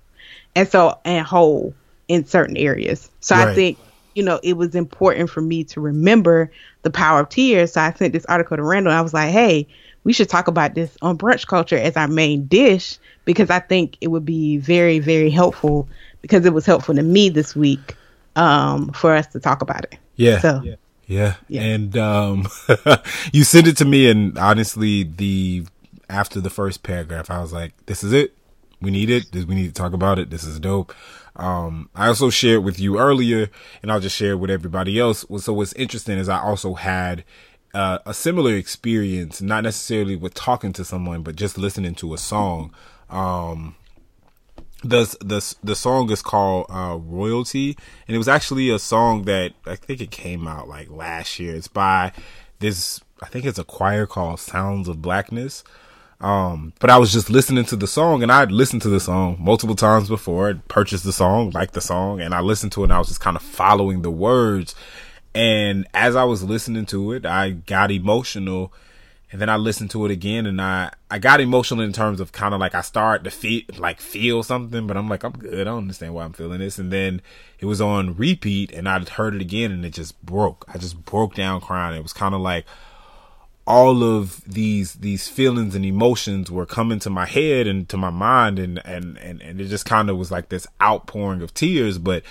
S3: And so and whole in certain areas. So right. I think you know, it was important for me to remember the power of tears. So I sent this article to Randall. I was like, hey, we should talk about this on brunch culture as our main dish because I think it would be very, very helpful because it was helpful to me this week um, for us to talk about it.
S2: Yeah. So, yeah. Yeah. yeah. And um, you sent it to me, and honestly, the after the first paragraph, I was like, "This is it. We need it. We need to talk about it. This is dope." Um, I also shared with you earlier, and I'll just share it with everybody else. So what's interesting is I also had uh, a similar experience, not necessarily with talking to someone, but just listening to a song. Um, the the the song is called uh, Royalty, and it was actually a song that I think it came out like last year. It's by this I think it's a choir called Sounds of Blackness. Um, but I was just listening to the song, and I'd listened to the song multiple times before. I'd purchased the song, liked the song, and I listened to it. and I was just kind of following the words, and as I was listening to it, I got emotional. And then I listened to it again and I, I got emotional in terms of kind of like I start to feel like feel something, but I'm like, I'm good. I don't understand why I'm feeling this. And then it was on repeat and I heard it again and it just broke. I just broke down crying. It was kind of like all of these these feelings and emotions were coming to my head and to my mind and and and, and it just kind of was like this outpouring of tears. But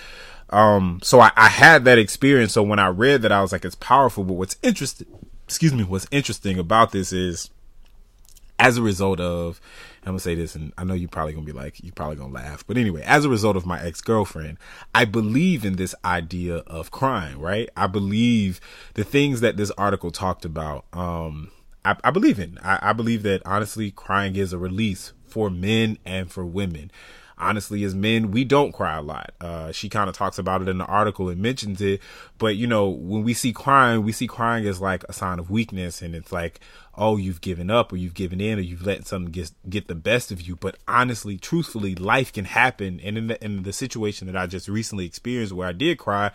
S2: um, so I, I had that experience. So when I read that, I was like, it's powerful. But what's interesting, excuse me, what's interesting about this is as a result of, I'm gonna say this, and I know you're probably gonna be like, you're probably gonna laugh, but anyway, as a result of my ex girlfriend, I believe in this idea of crying, right? I believe the things that this article talked about. Um, I, I believe in. I, I believe that honestly, crying is a release for men and for women honestly, as men, we don't cry a lot. Uh, she kind of talks about it in the article and mentions it. But, you know, when we see crying, we see crying as like a sign of weakness. And it's like, oh, you've given up or you've given in or you've let something get, get the best of you. But honestly, truthfully, life can happen. And in the, in the situation that I just recently experienced where I did cry,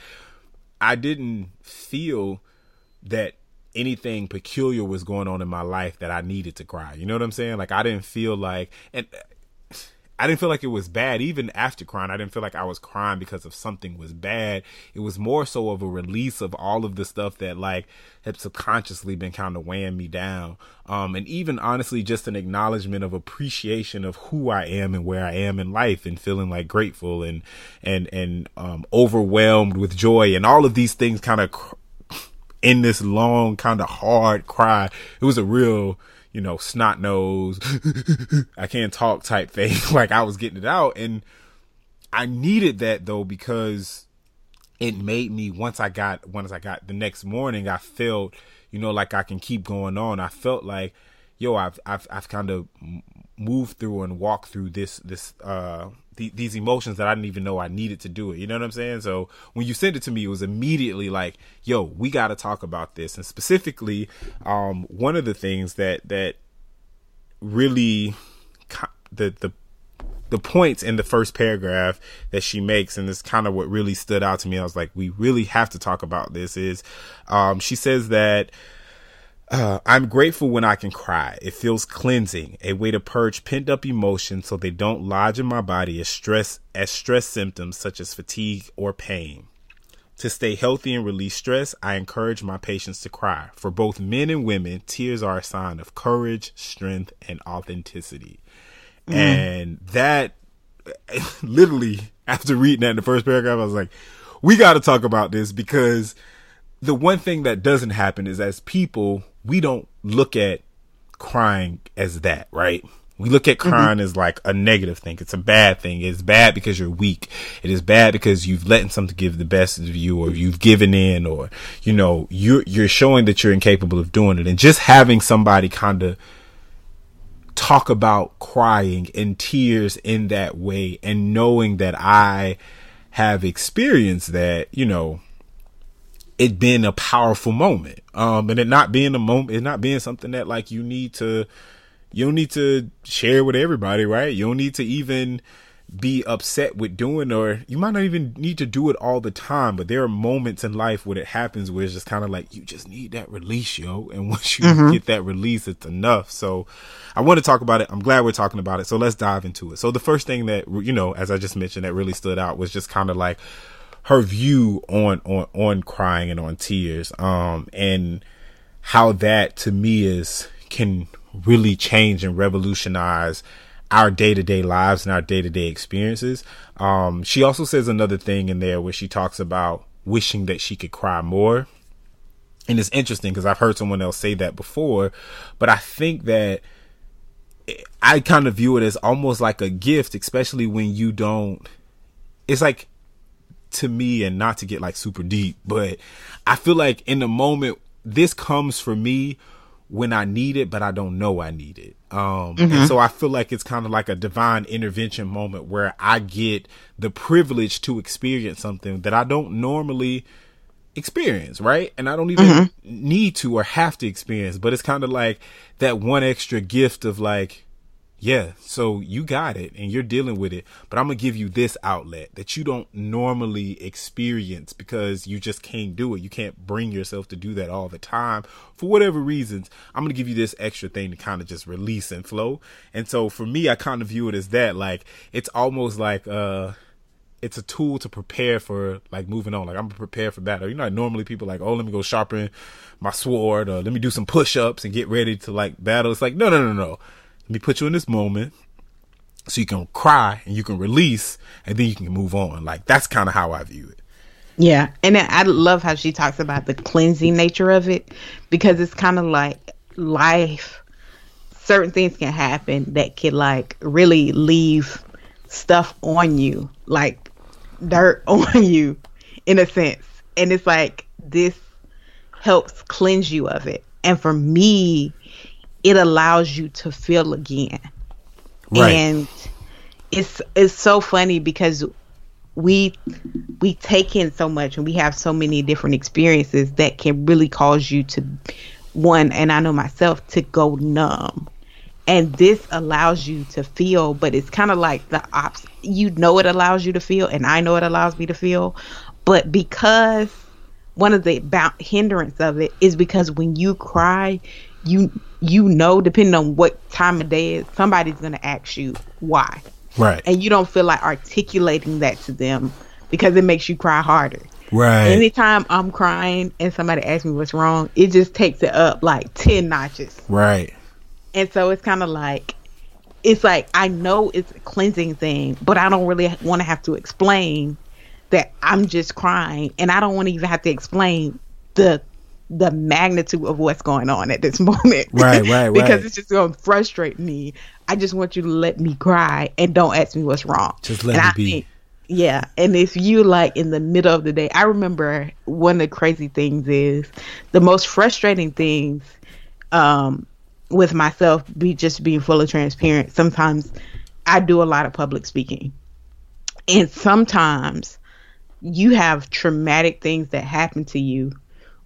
S2: I didn't feel that anything peculiar was going on in my life that I needed to cry. You know what I'm saying? Like I didn't feel like and I didn't feel like it was bad. Even after crying, I didn't feel like I was crying because of something was bad. It was more so of a release of all of the stuff that like had subconsciously been kind of weighing me down. Um, and even honestly, just an acknowledgement of appreciation of who I am and where I am in life and feeling like grateful and, and, and, um, overwhelmed with joy and all of these things kind of cr- in this long, kind of hard cry. It was a real, you know, snot nose, I can't talk type thing. like I was getting it out. And I needed that though, because it made me, once I got, once I got the next morning, I felt, you know, like I can keep going on. I felt like, yo, I've, I've, I've kind of moved through and walk through this, this, uh, these emotions that I didn't even know I needed to do it. You know what I'm saying? So when you sent it to me, it was immediately like, yo, we got to talk about this. And specifically, um, one of the things that, that really the, the, the points in the first paragraph that she makes, and this kind of what really stood out to me. I was like, we really have to talk about this is, um, she says that, uh, I'm grateful when I can cry. It feels cleansing, a way to purge pent up emotions so they don't lodge in my body as stress as stress symptoms such as fatigue or pain. To stay healthy and release stress, I encourage my patients to cry. For both men and women, tears are a sign of courage, strength, and authenticity. Mm. And that literally after reading that in the first paragraph, I was like, we got to talk about this because the one thing that doesn't happen is as people, we don't look at crying as that, right? We look at mm-hmm. crying mm-hmm. as like a negative thing. It's a bad thing. It's bad because you're weak. It is bad because you've let something give the best of you or you've given in or, you know, you're, you're showing that you're incapable of doing it. And just having somebody kind of talk about crying and tears in that way and knowing that I have experienced that, you know, it being a powerful moment. Um, and it not being a moment, it not being something that like you need to, you don't need to share with everybody, right? You don't need to even be upset with doing, or you might not even need to do it all the time, but there are moments in life where it happens where it's just kind of like you just need that release, yo. And once you mm-hmm. get that release, it's enough. So I want to talk about it. I'm glad we're talking about it. So let's dive into it. So the first thing that, you know, as I just mentioned, that really stood out was just kind of like, her view on on on crying and on tears um and how that to me is can really change and revolutionize our day-to-day lives and our day-to-day experiences. Um she also says another thing in there where she talks about wishing that she could cry more. And it's interesting because I've heard someone else say that before but I think that I kind of view it as almost like a gift especially when you don't it's like to me and not to get like super deep, but I feel like in the moment, this comes for me when I need it, but I don't know I need it. Um, mm-hmm. and so I feel like it's kind of like a divine intervention moment where I get the privilege to experience something that I don't normally experience, right? And I don't even mm-hmm. need to or have to experience, but it's kind of like that one extra gift of like, yeah, so you got it and you're dealing with it, but I'm gonna give you this outlet that you don't normally experience because you just can't do it. You can't bring yourself to do that all the time for whatever reasons. I'm gonna give you this extra thing to kind of just release and flow. And so for me, I kind of view it as that. Like it's almost like uh it's a tool to prepare for like moving on. Like I'm prepared for battle. You know, like normally people like, oh, let me go sharpen my sword or let me do some push ups and get ready to like battle. It's like, no, no, no, no let me put you in this moment so you can cry and you can release and then you can move on. Like that's kind of how I view it.
S3: Yeah. And I love how she talks about the cleansing nature of it because it's kind of like life. Certain things can happen that can like really leave stuff on you, like dirt on you in a sense. And it's like this helps cleanse you of it. And for me, it allows you to feel again. Right. And it's it's so funny because we we take in so much and we have so many different experiences that can really cause you to one and I know myself to go numb. And this allows you to feel, but it's kind of like the ops. You know, it allows you to feel, and I know it allows me to feel. But because one of the about hindrance of it is because when you cry, you you know, depending on what time of day is, somebody's gonna ask you why.
S2: Right.
S3: And you don't feel like articulating that to them because it makes you cry harder.
S2: Right.
S3: Anytime I'm crying and somebody asks me what's wrong, it just takes it up like 10 notches.
S2: Right.
S3: And so it's kind of like, it's like, I know it's a cleansing thing, but I don't really want to have to explain that I'm just crying. And I don't want to even have to explain the the magnitude of what's going on at this moment.
S2: Right, right, right.
S3: because
S2: right.
S3: it's just going to frustrate me. I just want you to let me cry and don't ask me what's wrong.
S2: Just let
S3: and
S2: me
S3: I
S2: be.
S3: think- yeah, and if you like in the middle of the day, I remember one of the crazy things is the most frustrating things um, with myself. Be just being full of transparent. Sometimes I do a lot of public speaking, and sometimes you have traumatic things that happen to you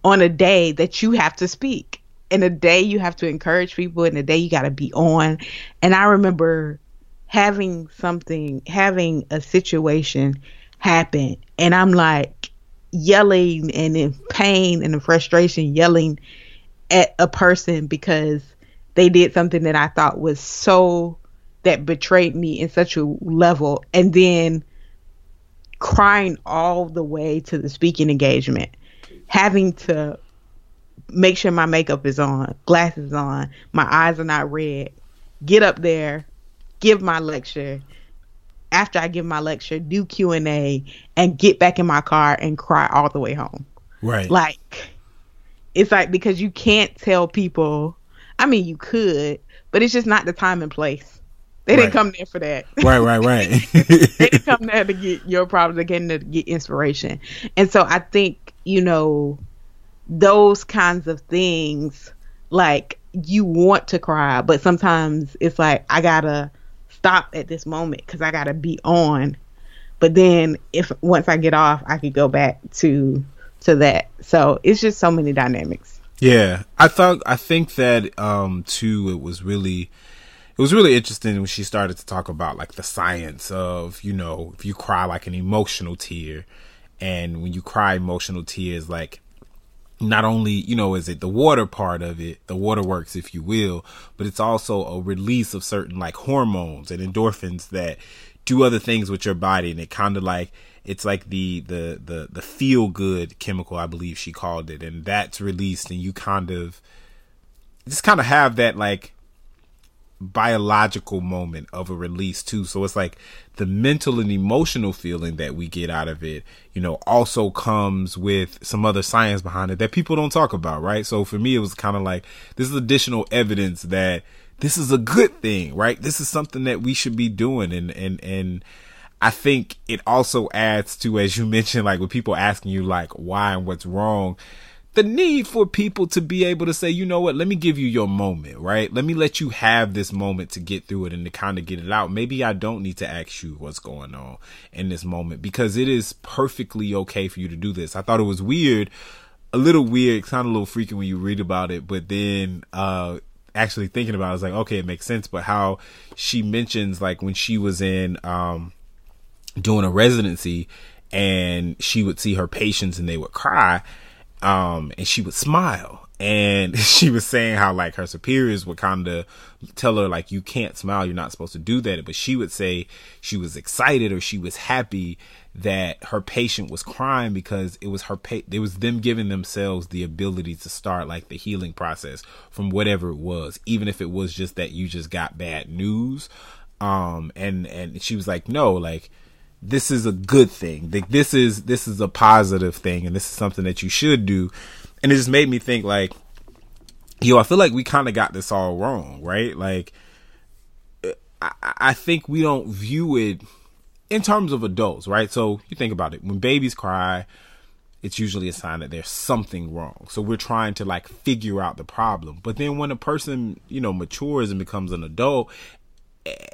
S3: on a day that you have to speak. And a day you have to encourage people, and a day you got to be on. And I remember having something, having a situation happen, and I'm like yelling and in pain and in frustration, yelling at a person because they did something that I thought was so that betrayed me in such a level, and then crying all the way to the speaking engagement, having to make sure my makeup is on, glasses on, my eyes are not red, get up there, give my lecture. After I give my lecture, do Q and A, and get back in my car and cry all the way home.
S2: Right.
S3: Like, it's like because you can't tell people. I mean, you could, but it's just not the time and place. They didn't
S2: Right.
S3: come there for that.
S2: right, right, right.
S3: they didn't come there to get your problems. They came there to get inspiration. And so I think, you know, those kinds of things, like you want to cry, but sometimes it's like, I gotta stop at this moment because I gotta be on. But then if once I get off, I could go back to to that. So it's just so many dynamics.
S2: Yeah, I thought I think that um too. It was really it was really interesting when she started to talk about like the science of you know if you cry like an emotional tear, and when you cry emotional tears like not only you know is it the water part of it the waterworks if you will but it's also a release of certain like hormones and endorphins that do other things with your body. And it kind of like it's like the the the the feel good chemical i believe she called it. And that's released and you kind of just kind of have that like biological moment of a release too. So it's like the mental and emotional feeling that we get out of it, you know, also comes with some other science behind it that people don't talk about, right? So for me, it was kind of like this is additional evidence that this is a good thing, right? This is something that we should be doing. And, and, and I think it also adds to, as you mentioned, like with people asking you like why and what's wrong, the need for people to be able to say, you know what, let me give you your moment, right? Let me let you have this moment to get through it and to kind of get it out. Maybe I don't need to ask you what's going on in this moment because it is perfectly okay for you to do this. I thought it was weird, a little weird, kind of a little freaky when you read about it, but then, uh, actually thinking about it, I was like, okay, it makes sense. But how she mentions like when she was in, um, doing a residency and she would see her patients and they would cry um and she would smile. And she was saying how like her superiors would kind of tell her like you can't smile. You're not supposed to do that. But she would say she was excited or she was happy that her patient was crying because it was her pa- it was them giving themselves the ability to start like the healing process from whatever it was even if it was just that you just got bad news. Um and and she was like no like this is a good thing. Like this is this is a positive thing, and this is something that you should do. And it just made me think like, yo, I feel like we kind of got this all wrong, right? Like, I, I think we don't view it in terms of adults, right? So you think about it when babies cry. It's usually a sign that there's something wrong. So we're trying to like figure out the problem. But then when a person, you know, matures and becomes an adult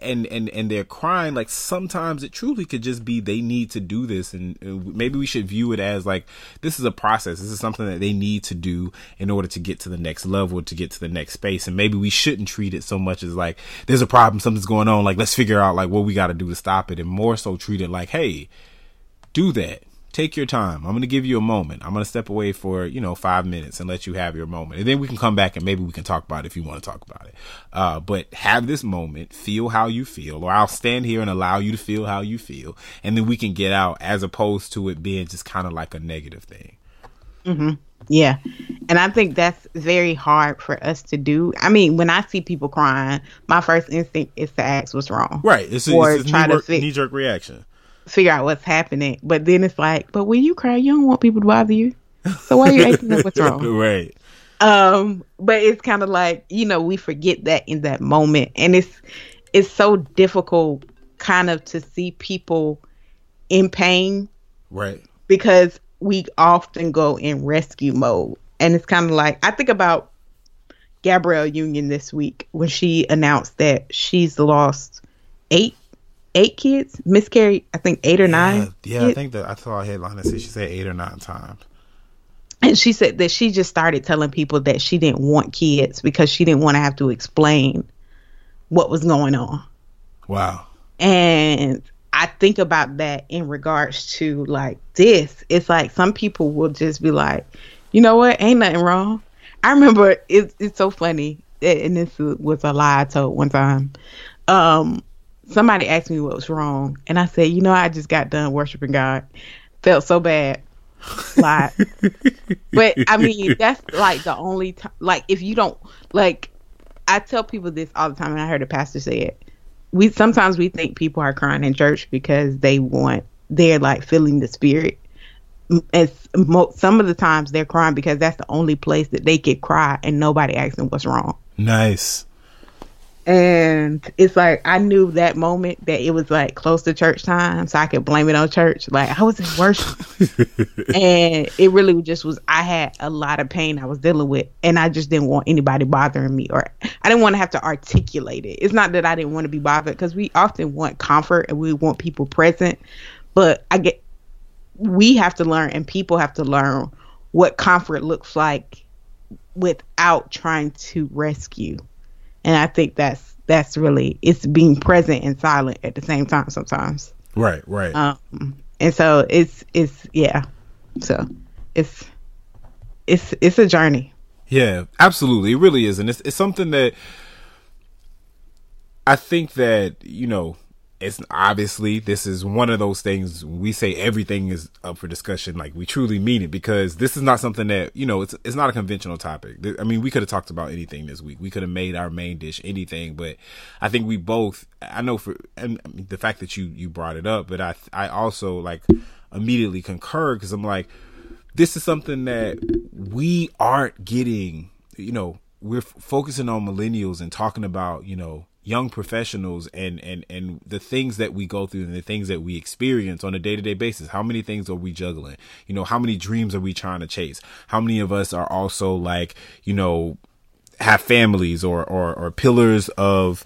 S2: and and and they're crying like sometimes it truly could just be they need to do this and maybe we should view it as like this is a process. This is something that they need to do in order to get to the next level to get to the next space. And maybe we shouldn't treat it so much as like there's a problem something's going on like let's figure out like what we got to do to stop it and more so treat it like hey do that take your time. I'm going to give you a moment. I'm going to step away for, you know, five minutes and let you have your moment. And then we can come back and maybe we can talk about it if you want to talk about it. Uh, but have this moment, feel how you feel, or I'll stand here and allow you to feel how you feel. And then we can get out as opposed to it being just kind of like a negative thing.
S3: Mm-hmm. Yeah. And I think that's very hard for us to do. I mean, when I see people crying, my first instinct is to ask what's wrong.
S2: Right. It's a,
S3: Or
S2: it's a
S3: try to
S2: knee-jerk,
S3: fix-
S2: knee-jerk reaction.
S3: Figure out what's happening. But then it's like, but when you cry, you don't want people to bother you. So why are you acting up? What's wrong?
S2: right.
S3: Um, but it's kind of like you know we forget that in that moment, and it's it's so difficult, kind of, to see people in pain
S2: Right.
S3: because we often go in rescue mode, and it's kind of like I think about Gabrielle Union this week when she announced that she's lost eight eight kids, miscarried, I think eight or nine.
S2: Yeah, yeah I think that I saw a headline that said she said eight or nine times.
S3: And she said that she just started telling people that she didn't want kids because she didn't want to have to explain what was going on.
S2: Wow.
S3: And I think about that in regards to like this. It's like some people will just be like, you know what? Ain't nothing wrong. I remember it's it's so funny, and this was a lie I told one time. Um, somebody asked me what was wrong, and I said, you know, I just got done worshiping God. Felt so bad. Like, but I mean, that's like the only time. Like, if you don't like, I tell people this all the time, and I heard a pastor say it. We sometimes we think people are crying in church because they want they're like feeling the spirit. Mo- some of the times they're crying because that's the only place that they can cry, and nobody asks them what's wrong.
S2: Nice.
S3: And it's like I knew that moment that it was like close to church time, so I could blame it on church. Like I was in worship, and it really just was. I had a lot of pain I was dealing with, and I just didn't want anybody bothering me, or I didn't want to have to articulate it. It's not that I didn't want to be bothered because we often want comfort and we want people present, but I get we have to learn, and people have to learn what comfort looks like without trying to rescue and I think that's that's really it's being present and silent at the same time sometimes.
S2: Right. Right.
S3: Um, and so it's it's yeah, so it's it's it's a journey.
S2: Yeah, absolutely. It really is. And it's, it's something that I think that, you know, it's obviously this is one of those things we say everything is up for discussion. Like we truly mean it because this is not something that, you know, it's, it's not a conventional topic. I mean, we could have talked about anything this week. We could have made our main dish anything, but I think we both, I know for, and the fact that you, you brought it up, but I, I also like immediately concur because I'm like, this is something that we aren't getting, you know, we're f- focusing on millennials and talking about, you know, young professionals and, and, and the things that we go through and the things that we experience on a day to day basis. How many things are we juggling? You know, how many dreams are we trying to chase? How many of us are also like, you know, have families or, or, or pillars of,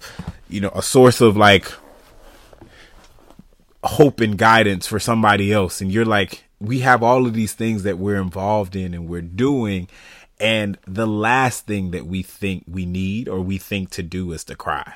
S2: you know, a source of like hope and guidance for somebody else and you're like we have all of these things that we're involved in and we're doing and the last thing that we think we need or we think to do is to cry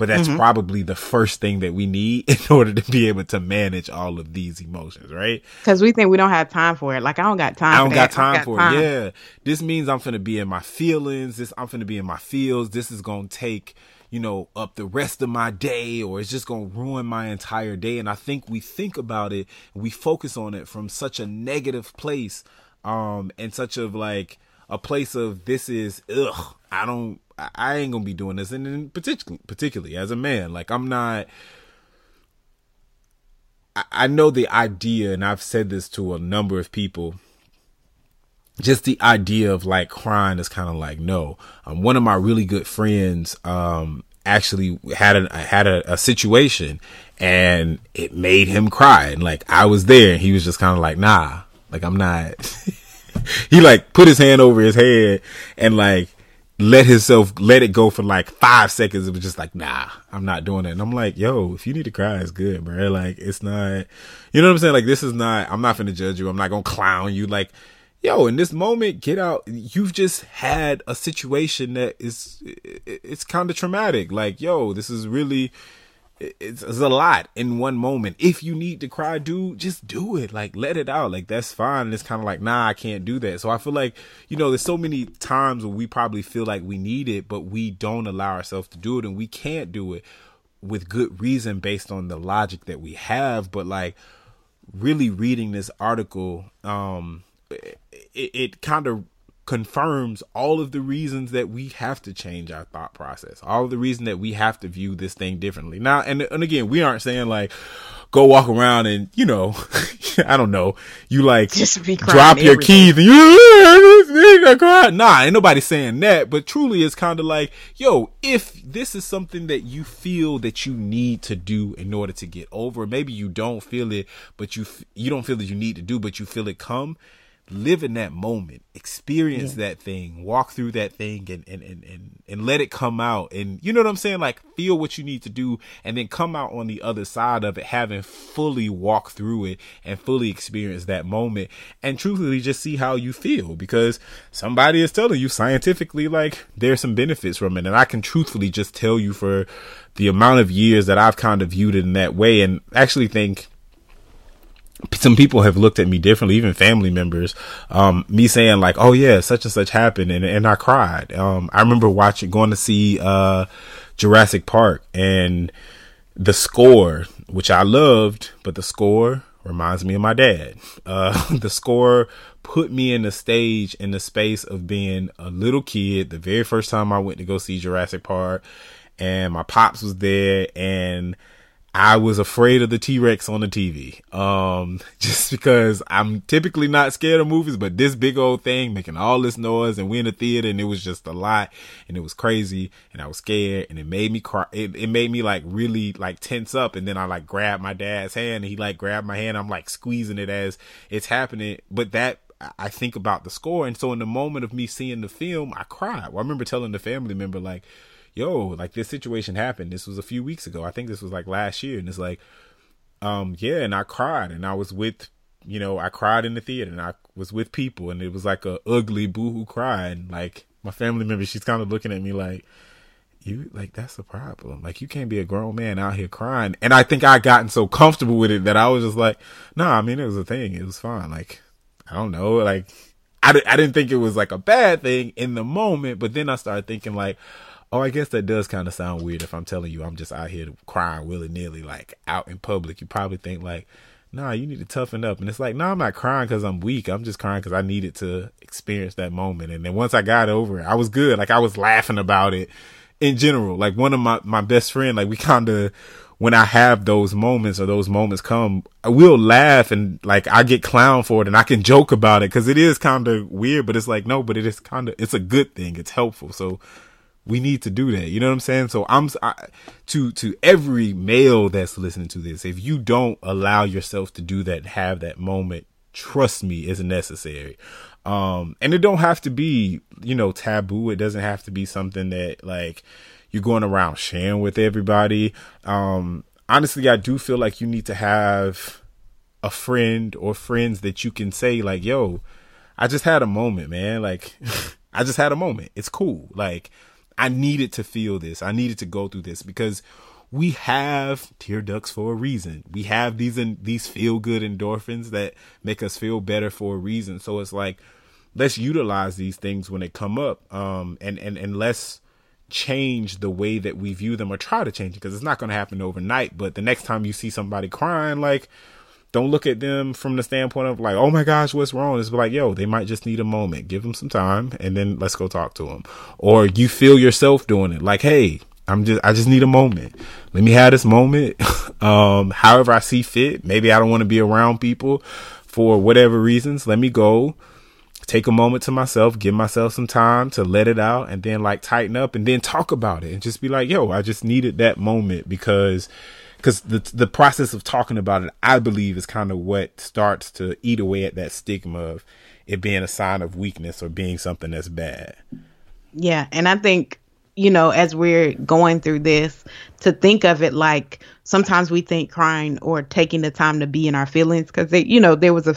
S2: but that's probably the first thing that we need in order to be able to manage all of these emotions right
S3: Because we think we don't have time for it. Like I don't got time.
S2: I don't got time for it. Yeah. This means I'm gonna be in my feelings. This I'm gonna be in my feels. This is gonna take, you know, up the rest of my day or it's just gonna ruin my entire day. And I think we think about it, we focus on it from such a negative place, um, and such of like a place of this is ugh, I don't I- ain't gonna be doing this. And particularly particularly as a man, like I'm not I- I know the idea, and I've said this to a number of people. Just the idea of like crying is kind of like no. Um, one of my really good friends um, actually had a had a, a situation, and it made him cry. And like I was there, and he was just kind of like, nah, like I'm not. he like put his hand over his head and like let himself let it go for like five seconds. It was just like, nah, I'm not doing it. And I'm like, yo, if you need to cry, it's good, bro. Like, it's not, you know what I'm saying? Like, this is not, I'm not gonna judge you. I'm not gonna clown you. Like, yo, in this moment, get out. You've just had a situation that is, it's kind of traumatic. Like, yo, this is really, it's, it's a lot in one moment. If you need to cry, dude, just do it. Like, let it out. Like, that's fine. And it's kind of like, nah, I can't do that. So I feel like, you know, there's so many times where we probably feel like we need it, but we don't allow ourselves to do it and we can't do it with good reason based on the logic that we have. But like, really reading this article, um, it, it kind of confirms all of the reasons that we have to change our thought process, all of the reason that we have to view this thing differently. Now, and, and again, we aren't saying like, go walk around and, you know, I don't know, you like
S3: Just be
S2: drop your
S3: everything.
S2: keys and you. Nah, ain't nobody saying that, but truly it's kind of like, yo, if this is something that you feel that you need to do in order to get over, maybe you don't feel it, but you, you don't feel that you need to do, but you feel it come, live in that moment, experience that thing, walk through that thing and, and, and, and, and let it come out. And you know what I'm saying? Like feel what you need to do and then come out on the other side of it, having fully walked through it and fully experience that moment and truthfully just see how you feel because somebody is telling you scientifically, like there's some benefits from it. And I can truthfully just tell you for the amount of years that I've kind of viewed it in that way and actually think some people have looked at me differently, even family members. Um, me saying like, "Oh yeah, such and such happened," and and I cried. Um, I remember watching, going to see uh, Jurassic Park, and the score, which I loved, but the score reminds me of my dad. Uh, the score put me in the stage in the space of being a little kid. The very first time I went to go see Jurassic Park, and my pops was there, and I was afraid of the T Rex on the TV. Um, just because I'm typically not scared of movies, but this big old thing making all this noise and we in the theater and it was just a lot and it was crazy and I was scared and it made me cry. It, it made me like really like tense up. And then I like grabbed my dad's hand and he like grabbed my hand. I'm like squeezing it as it's happening. But that I think about the score. And so in the moment of me seeing the film, I cried. Well, I remember telling the family member like, yo, like this situation happened. This was a few weeks ago. I think this was like last year. And it's like, um, yeah, and I cried and I was with, you know, I cried in the theater and I was with people and it was like a ugly boohoo cry. And like my family member, she's kind of looking at me like, you like that's the problem. Like you can't be a grown man out here crying. And I think I gotten so comfortable with it that I was just like, no, nah, I mean it was a thing. It was fine. Like I don't know. Like I, I didn't think it was like a bad thing in the moment, but then I started thinking like, oh, I guess that does kind of sound weird if I'm telling you I'm just out here crying willy nilly, like out in public. You probably think like, nah, you need to toughen up. And it's like, nah, I'm not crying because I'm weak. I'm just crying because I needed to experience that moment. And then once I got over it, I was good. Like I was laughing about it in general. Like one of my, my best friend, like we kind of, when I have those moments or those moments come, I will laugh and like I get clown for it and I can joke about it because it is kind of weird, but it's like, no, but it is kind of, it's a good thing. It's helpful. So we need to do that. You know what I'm saying? So I'm I, to to every male that's listening to this. If you don't allow yourself to do that, have that moment, trust me, it's necessary. Um, and it don't have to be you know taboo. It doesn't have to be something that like you're going around sharing with everybody. Um, honestly, I do feel like you need to have a friend or friends that you can say like, "Yo, I just had a moment, man. Like, I just had a moment. It's cool. Like." I needed to feel this. I needed to go through this because we have tear ducts for a reason. We have these these feel good endorphins that make us feel better for a reason. So it's like let's utilize these things when they come up, um, and and and let's change the way that we view them or try to change it because it's not going to happen overnight. But the next time you see somebody crying, like don't look at them from the standpoint of like, oh my gosh, what's wrong? It's like, yo, they might just need a moment. Give them some time and then let's go talk to them. Or you feel yourself doing it. Like, hey, I'm just, I just need a moment. Let me have this moment. um, however I see fit. Maybe I don't want to be around people for whatever reasons. Let me go take a moment to myself, give myself some time to let it out and then like tighten up and then talk about it and just be like, yo, I just needed that moment because because the the process of talking about it, I believe, is kind of what starts to eat away at that stigma of it being a sign of weakness or being something that's bad.
S3: Yeah, and I think you know as we're going through this to think of it like sometimes we think crying or taking the time to be in our feelings because you know there was a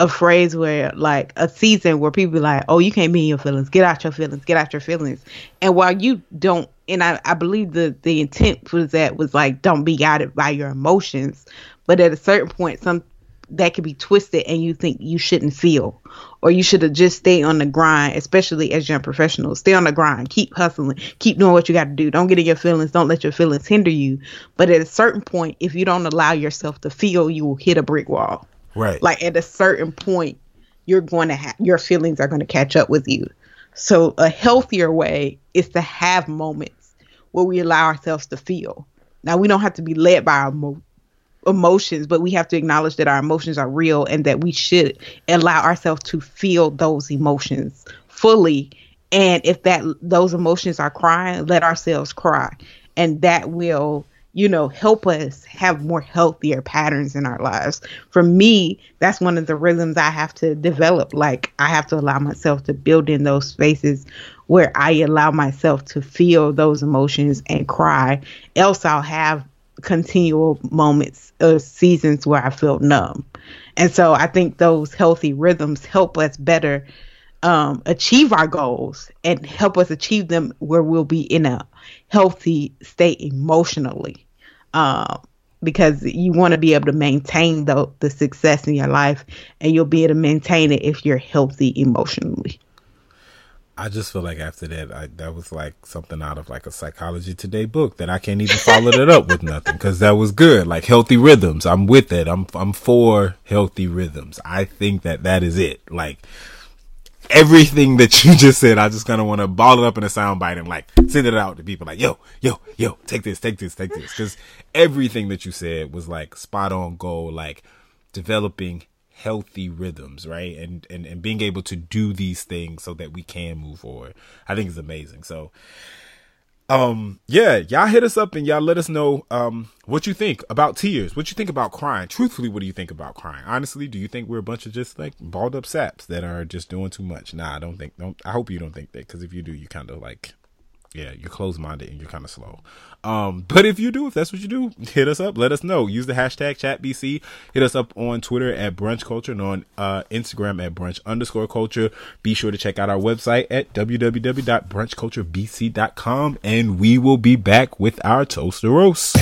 S3: a phrase where like a season where people be like, "Oh, you can't be in your feelings. Get out your feelings. Get out your feelings." And while you don't, and I, I believe the the intent was that was like, don't be guided by your emotions. But at a certain point, some that could be twisted, and you think you shouldn't feel, or you should have just stayed on the grind. Especially as young professionals, stay on the grind. Keep hustling. Keep doing what you got to do. Don't get in your feelings. Don't let your feelings hinder you. But at a certain point, if you don't allow yourself to feel, you will hit a brick wall.
S2: Right.
S3: Like at a certain point, you're going to have your feelings are going to catch up with you. So a healthier way is to have moments where we allow ourselves to feel. Now we don't have to be led by our emo- emotions, but we have to acknowledge that our emotions are real and that we should allow ourselves to feel those emotions fully. And if that those emotions are crying, let ourselves cry, and that will you know, help us have more healthier patterns in our lives. For me, that's one of the rhythms I have to develop. Like, I have to allow myself to build in those spaces where I allow myself to feel those emotions and cry. Else, I'll have continual moments or seasons where I feel numb. And so I think those healthy rhythms help us better um, achieve our goals and help us achieve them where we'll be in a healthy state emotionally. Um, because you want to be able to maintain the, the success in your life and you'll be able to maintain it if you're healthy emotionally.
S2: I just feel like after that, I, that was like something out of like a psychology today book that I can't even follow it up with nothing because that was good. Like healthy rhythms, I'm with it. I'm I'm for healthy rhythms. I think that that is it. Like everything that you just said, I just kind of want to ball it up in a soundbite and like send it out to people like, yo, yo, yo, take this, take this, take this. Cause everything that you said was like spot on goal, like developing healthy rhythms, right? And, and, and being able to do these things so that we can move forward. I think is amazing. So, um yeah y'all hit us up and y'all let us know um what you think about tears. What you think about crying? Truthfully what do you think about crying? Honestly do you think we're a bunch of just like balled up saps that are just doing too much? Nah i don't think don't i hope you don't think that because if you do you kind of like yeah, you're closed minded and you're kind of slow. Um, but if you do, if that's what you do, hit us up. Let us know. Use the hashtag chatbc. Hit us up on Twitter at brunch culture and on uh, Instagram at brunch underscore culture. Be sure to check out our website at www.brunchculturebc.com and we will be back with our toast or roast.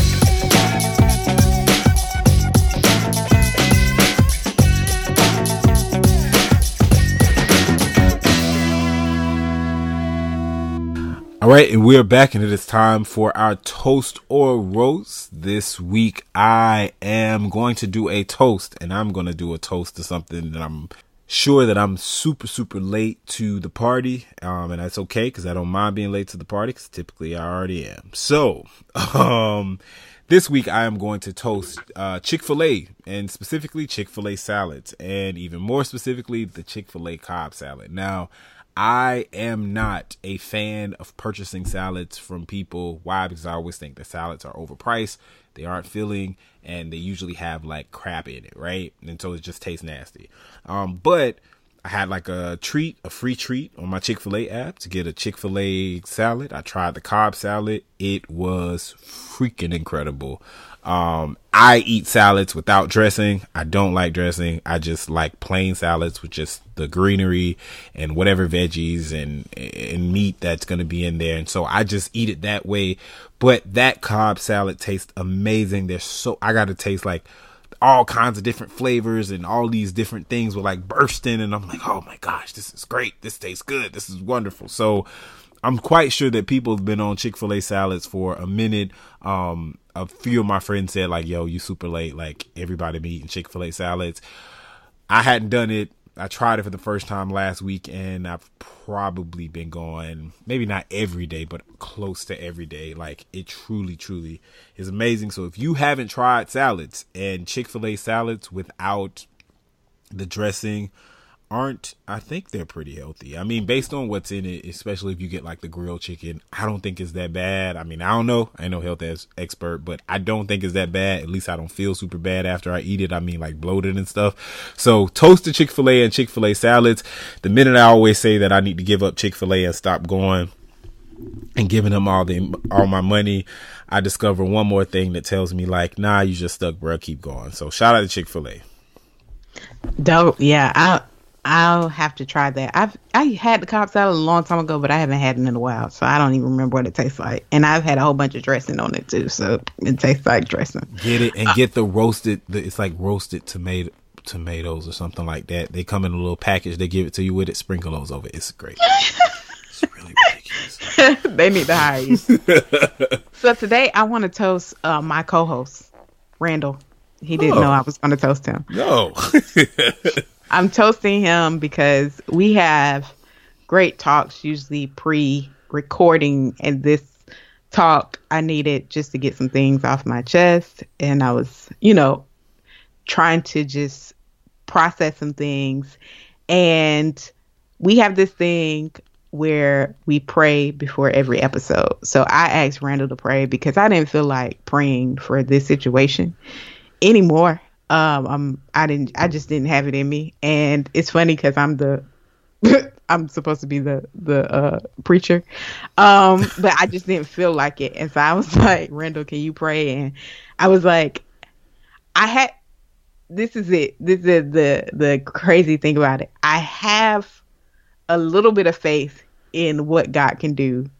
S2: All right, and we're back, and it is time for our toast or roast. This week, I am going to do a toast, and I'm going to do a toast to something that I'm sure that I'm super, super late to the party, um, and that's okay because I don't mind being late to the party because typically I already am. So, um, this week I am going to toast uh, Chick Fil A, and specifically Chick Fil A salads, and even more specifically the Chick Fil A Cobb salad. Now. I am not a fan of purchasing salads from people. Why? Because I always think the salads are overpriced, they aren't filling, and they usually have like crap in it, right? And so it just tastes nasty. Um, but I had like a treat, a free treat on my Chick fil A app to get a Chick fil A salad. I tried the Cobb salad. It was freaking incredible. Um, I eat salads without dressing. I don't like dressing. I just like plain salads with just the greenery and whatever veggies and and meat that's going to be in there. And so I just eat it that way. But that Cobb salad tastes amazing. There's so I got to taste like all kinds of different flavors and all these different things were like bursting and I'm like, "Oh my gosh, this is great. This tastes good. This is wonderful." So I'm quite sure that people have been on Chick Fil A salads for a minute. Um, a few of my friends said like, "Yo, you super late." Like everybody be eating Chick Fil A salads. I hadn't done it. I tried it for the first time last week, and I've probably been going maybe not every day, but close to every day. Like it truly, truly is amazing. So if you haven't tried salads and Chick Fil A salads without the dressing aren't I think they're pretty healthy. I mean, based on what's in it, especially if you get like the grilled chicken, I don't think it's that bad. I mean, I don't know. I ain't no health as expert, but I don't think it's that bad. At least I don't feel super bad after I eat it. I mean, like bloated and stuff. So toasted Chick-fil-A and Chick-fil-A salads. The minute I always say that I need to give up Chick-fil-A and stop going and giving them all the all my money, I discover one more thing that tells me like, nah, you just stuck, bro. Keep going. So shout out to Chick-fil-A.
S3: Dope. Yeah, I I'll have to try that. I've I had the Cobb salad a long time ago, but I haven't had it in a while, so I don't even remember what it tastes like. And I've had a whole bunch of dressing on it too, so it tastes like dressing.
S2: Get it and get the roasted. The, it's like roasted tomato tomatoes or something like that. They come in a little package. They give it to you with it. Sprinkle those over. It's great. it's really ridiculous.
S3: they need to hire you. so today I want to toast uh, my co-host Randall. He didn't
S2: Oh.
S3: know I was going to toast him.
S2: No.
S3: I'm toasting him because we have great talks usually pre-recording, and this talk I needed just to get some things off my chest, and I was, you know, trying to just process some things, and we have this thing where we pray before every episode. So I asked Randall to pray because I didn't feel like praying for this situation anymore. Um, I'm I didn't I just didn't have it in me, and it's funny because I'm the I'm supposed to be the the uh, preacher, um, but I just didn't feel like it, and so I was like, Randall, can you pray? And I was like, I had this is it. This is the the crazy thing about it. I have a little bit of faith in what God can do,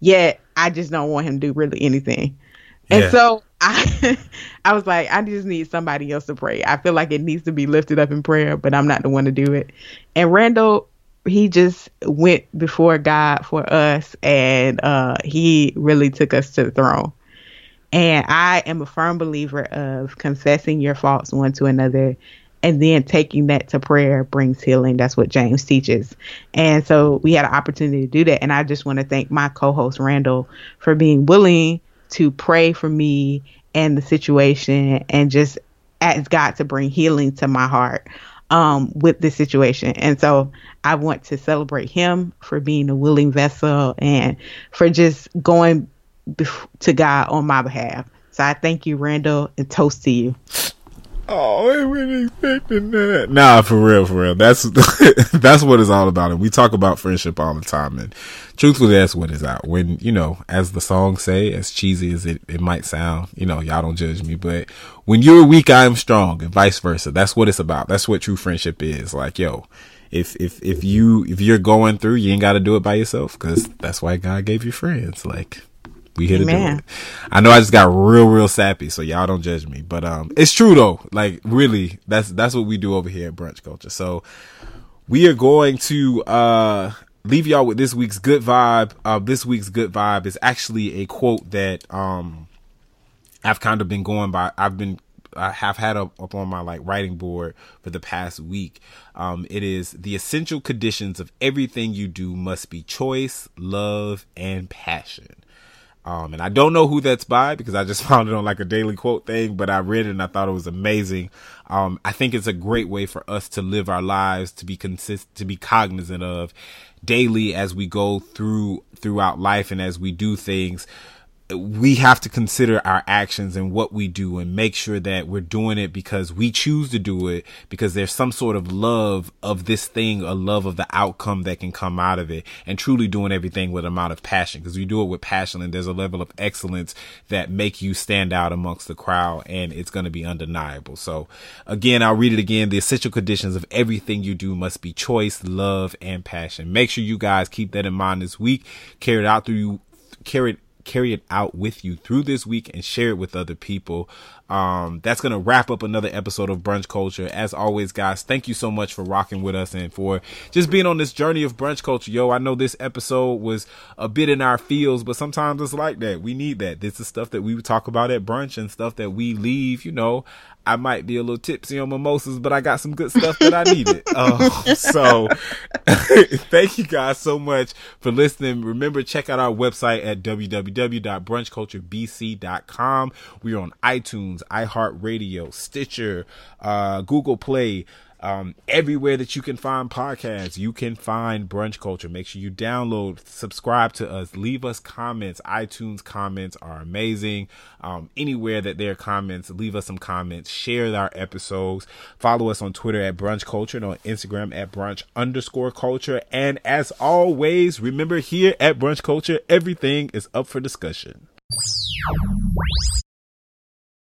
S3: yet I just don't want Him to do really anything. And
S2: Yeah.
S3: so I I was like, I just need somebody else to pray. I feel like it needs to be lifted up in prayer, but I'm not the one to do it. And Randall, he just went before God for us and uh he really took us to the throne. And I am a firm believer of confessing your faults one to another and then taking that to prayer brings healing. That's what James teaches. And so we had an opportunity to do that. And I just want to thank my co host, Randall, for being willing to pray for me and the situation and just ask God to bring healing to my heart um, with this situation. And so I want to celebrate him for being a willing vessel and for just going bef- to God on my behalf. So I thank you, Randall, and toast to you.
S2: Oh, I wasn't expecting that. Nah, for real, for real. That's that's what it's all about. And we talk about friendship all the time. And truthfully, that's what it's out. When you know, as the song say, as cheesy as it, it might sound, you know, y'all don't judge me, but when you're weak, I am strong, and vice versa. That's what it's about. That's what true friendship is. Like, yo, if if if you if you're going through, you ain't got to do it by yourself because that's why God gave you friends. Like. We here to do it. I know I just got real, real sappy, so y'all don't judge me. But um, it's true though. Like really, that's that's what we do over here at Brunch Culture. So we are going to uh leave y'all with this week's good vibe. Uh, this week's good vibe is actually a quote that um I've kind of been going by. I've been I have had up, up on my like writing board for the past week. Um, it is the essential conditions of everything you do must be choice, love, and passion. Um, and I don't know who that's by because I just found it on like a daily quote thing, but I read it and I thought it was amazing. Um, I think it's a great way for us to live our lives, to be consist, to be cognizant of daily as we go through, throughout life and as we do things we have to consider our actions and what we do and make sure that we're doing it because we choose to do it because there's some sort of love of this thing, a love of the outcome that can come out of it and truly doing everything with amount of passion because we do it with passion and there's a level of excellence that make you stand out amongst the crowd and it's going to be undeniable. So again, I'll read it again. The essential conditions of everything you do must be choice, love, and passion. Make sure you guys keep that in mind this week. Carry it out through you, carry it out with you through this week and share it with other people. Um, that's going to wrap up another episode of Brunch Culture. As always, guys, thank you so much for rocking with us and for just being on this journey of brunch culture. Yo, I know this episode was a bit in our fields, but sometimes it's like that. We need that. This is stuff that we talk about at brunch and stuff that we leave, you know, I might be a little tipsy on mimosas, but I got some good stuff that I needed. Um, so thank you guys so much for listening. Remember, check out our website at www.brunchculturebc.com. We're on iTunes, iHeartRadio, Stitcher, uh, Google Play, um, everywhere that you can find podcasts, you can find Brunch Culture. Make sure you download, subscribe to us, leave us comments. iTunes comments are amazing. Um, anywhere that there are comments, leave us some comments, share our episodes, follow us on Twitter at Brunch Culture and on Instagram at Brunch underscore culture. And as always, remember here at Brunch Culture, everything is up for discussion.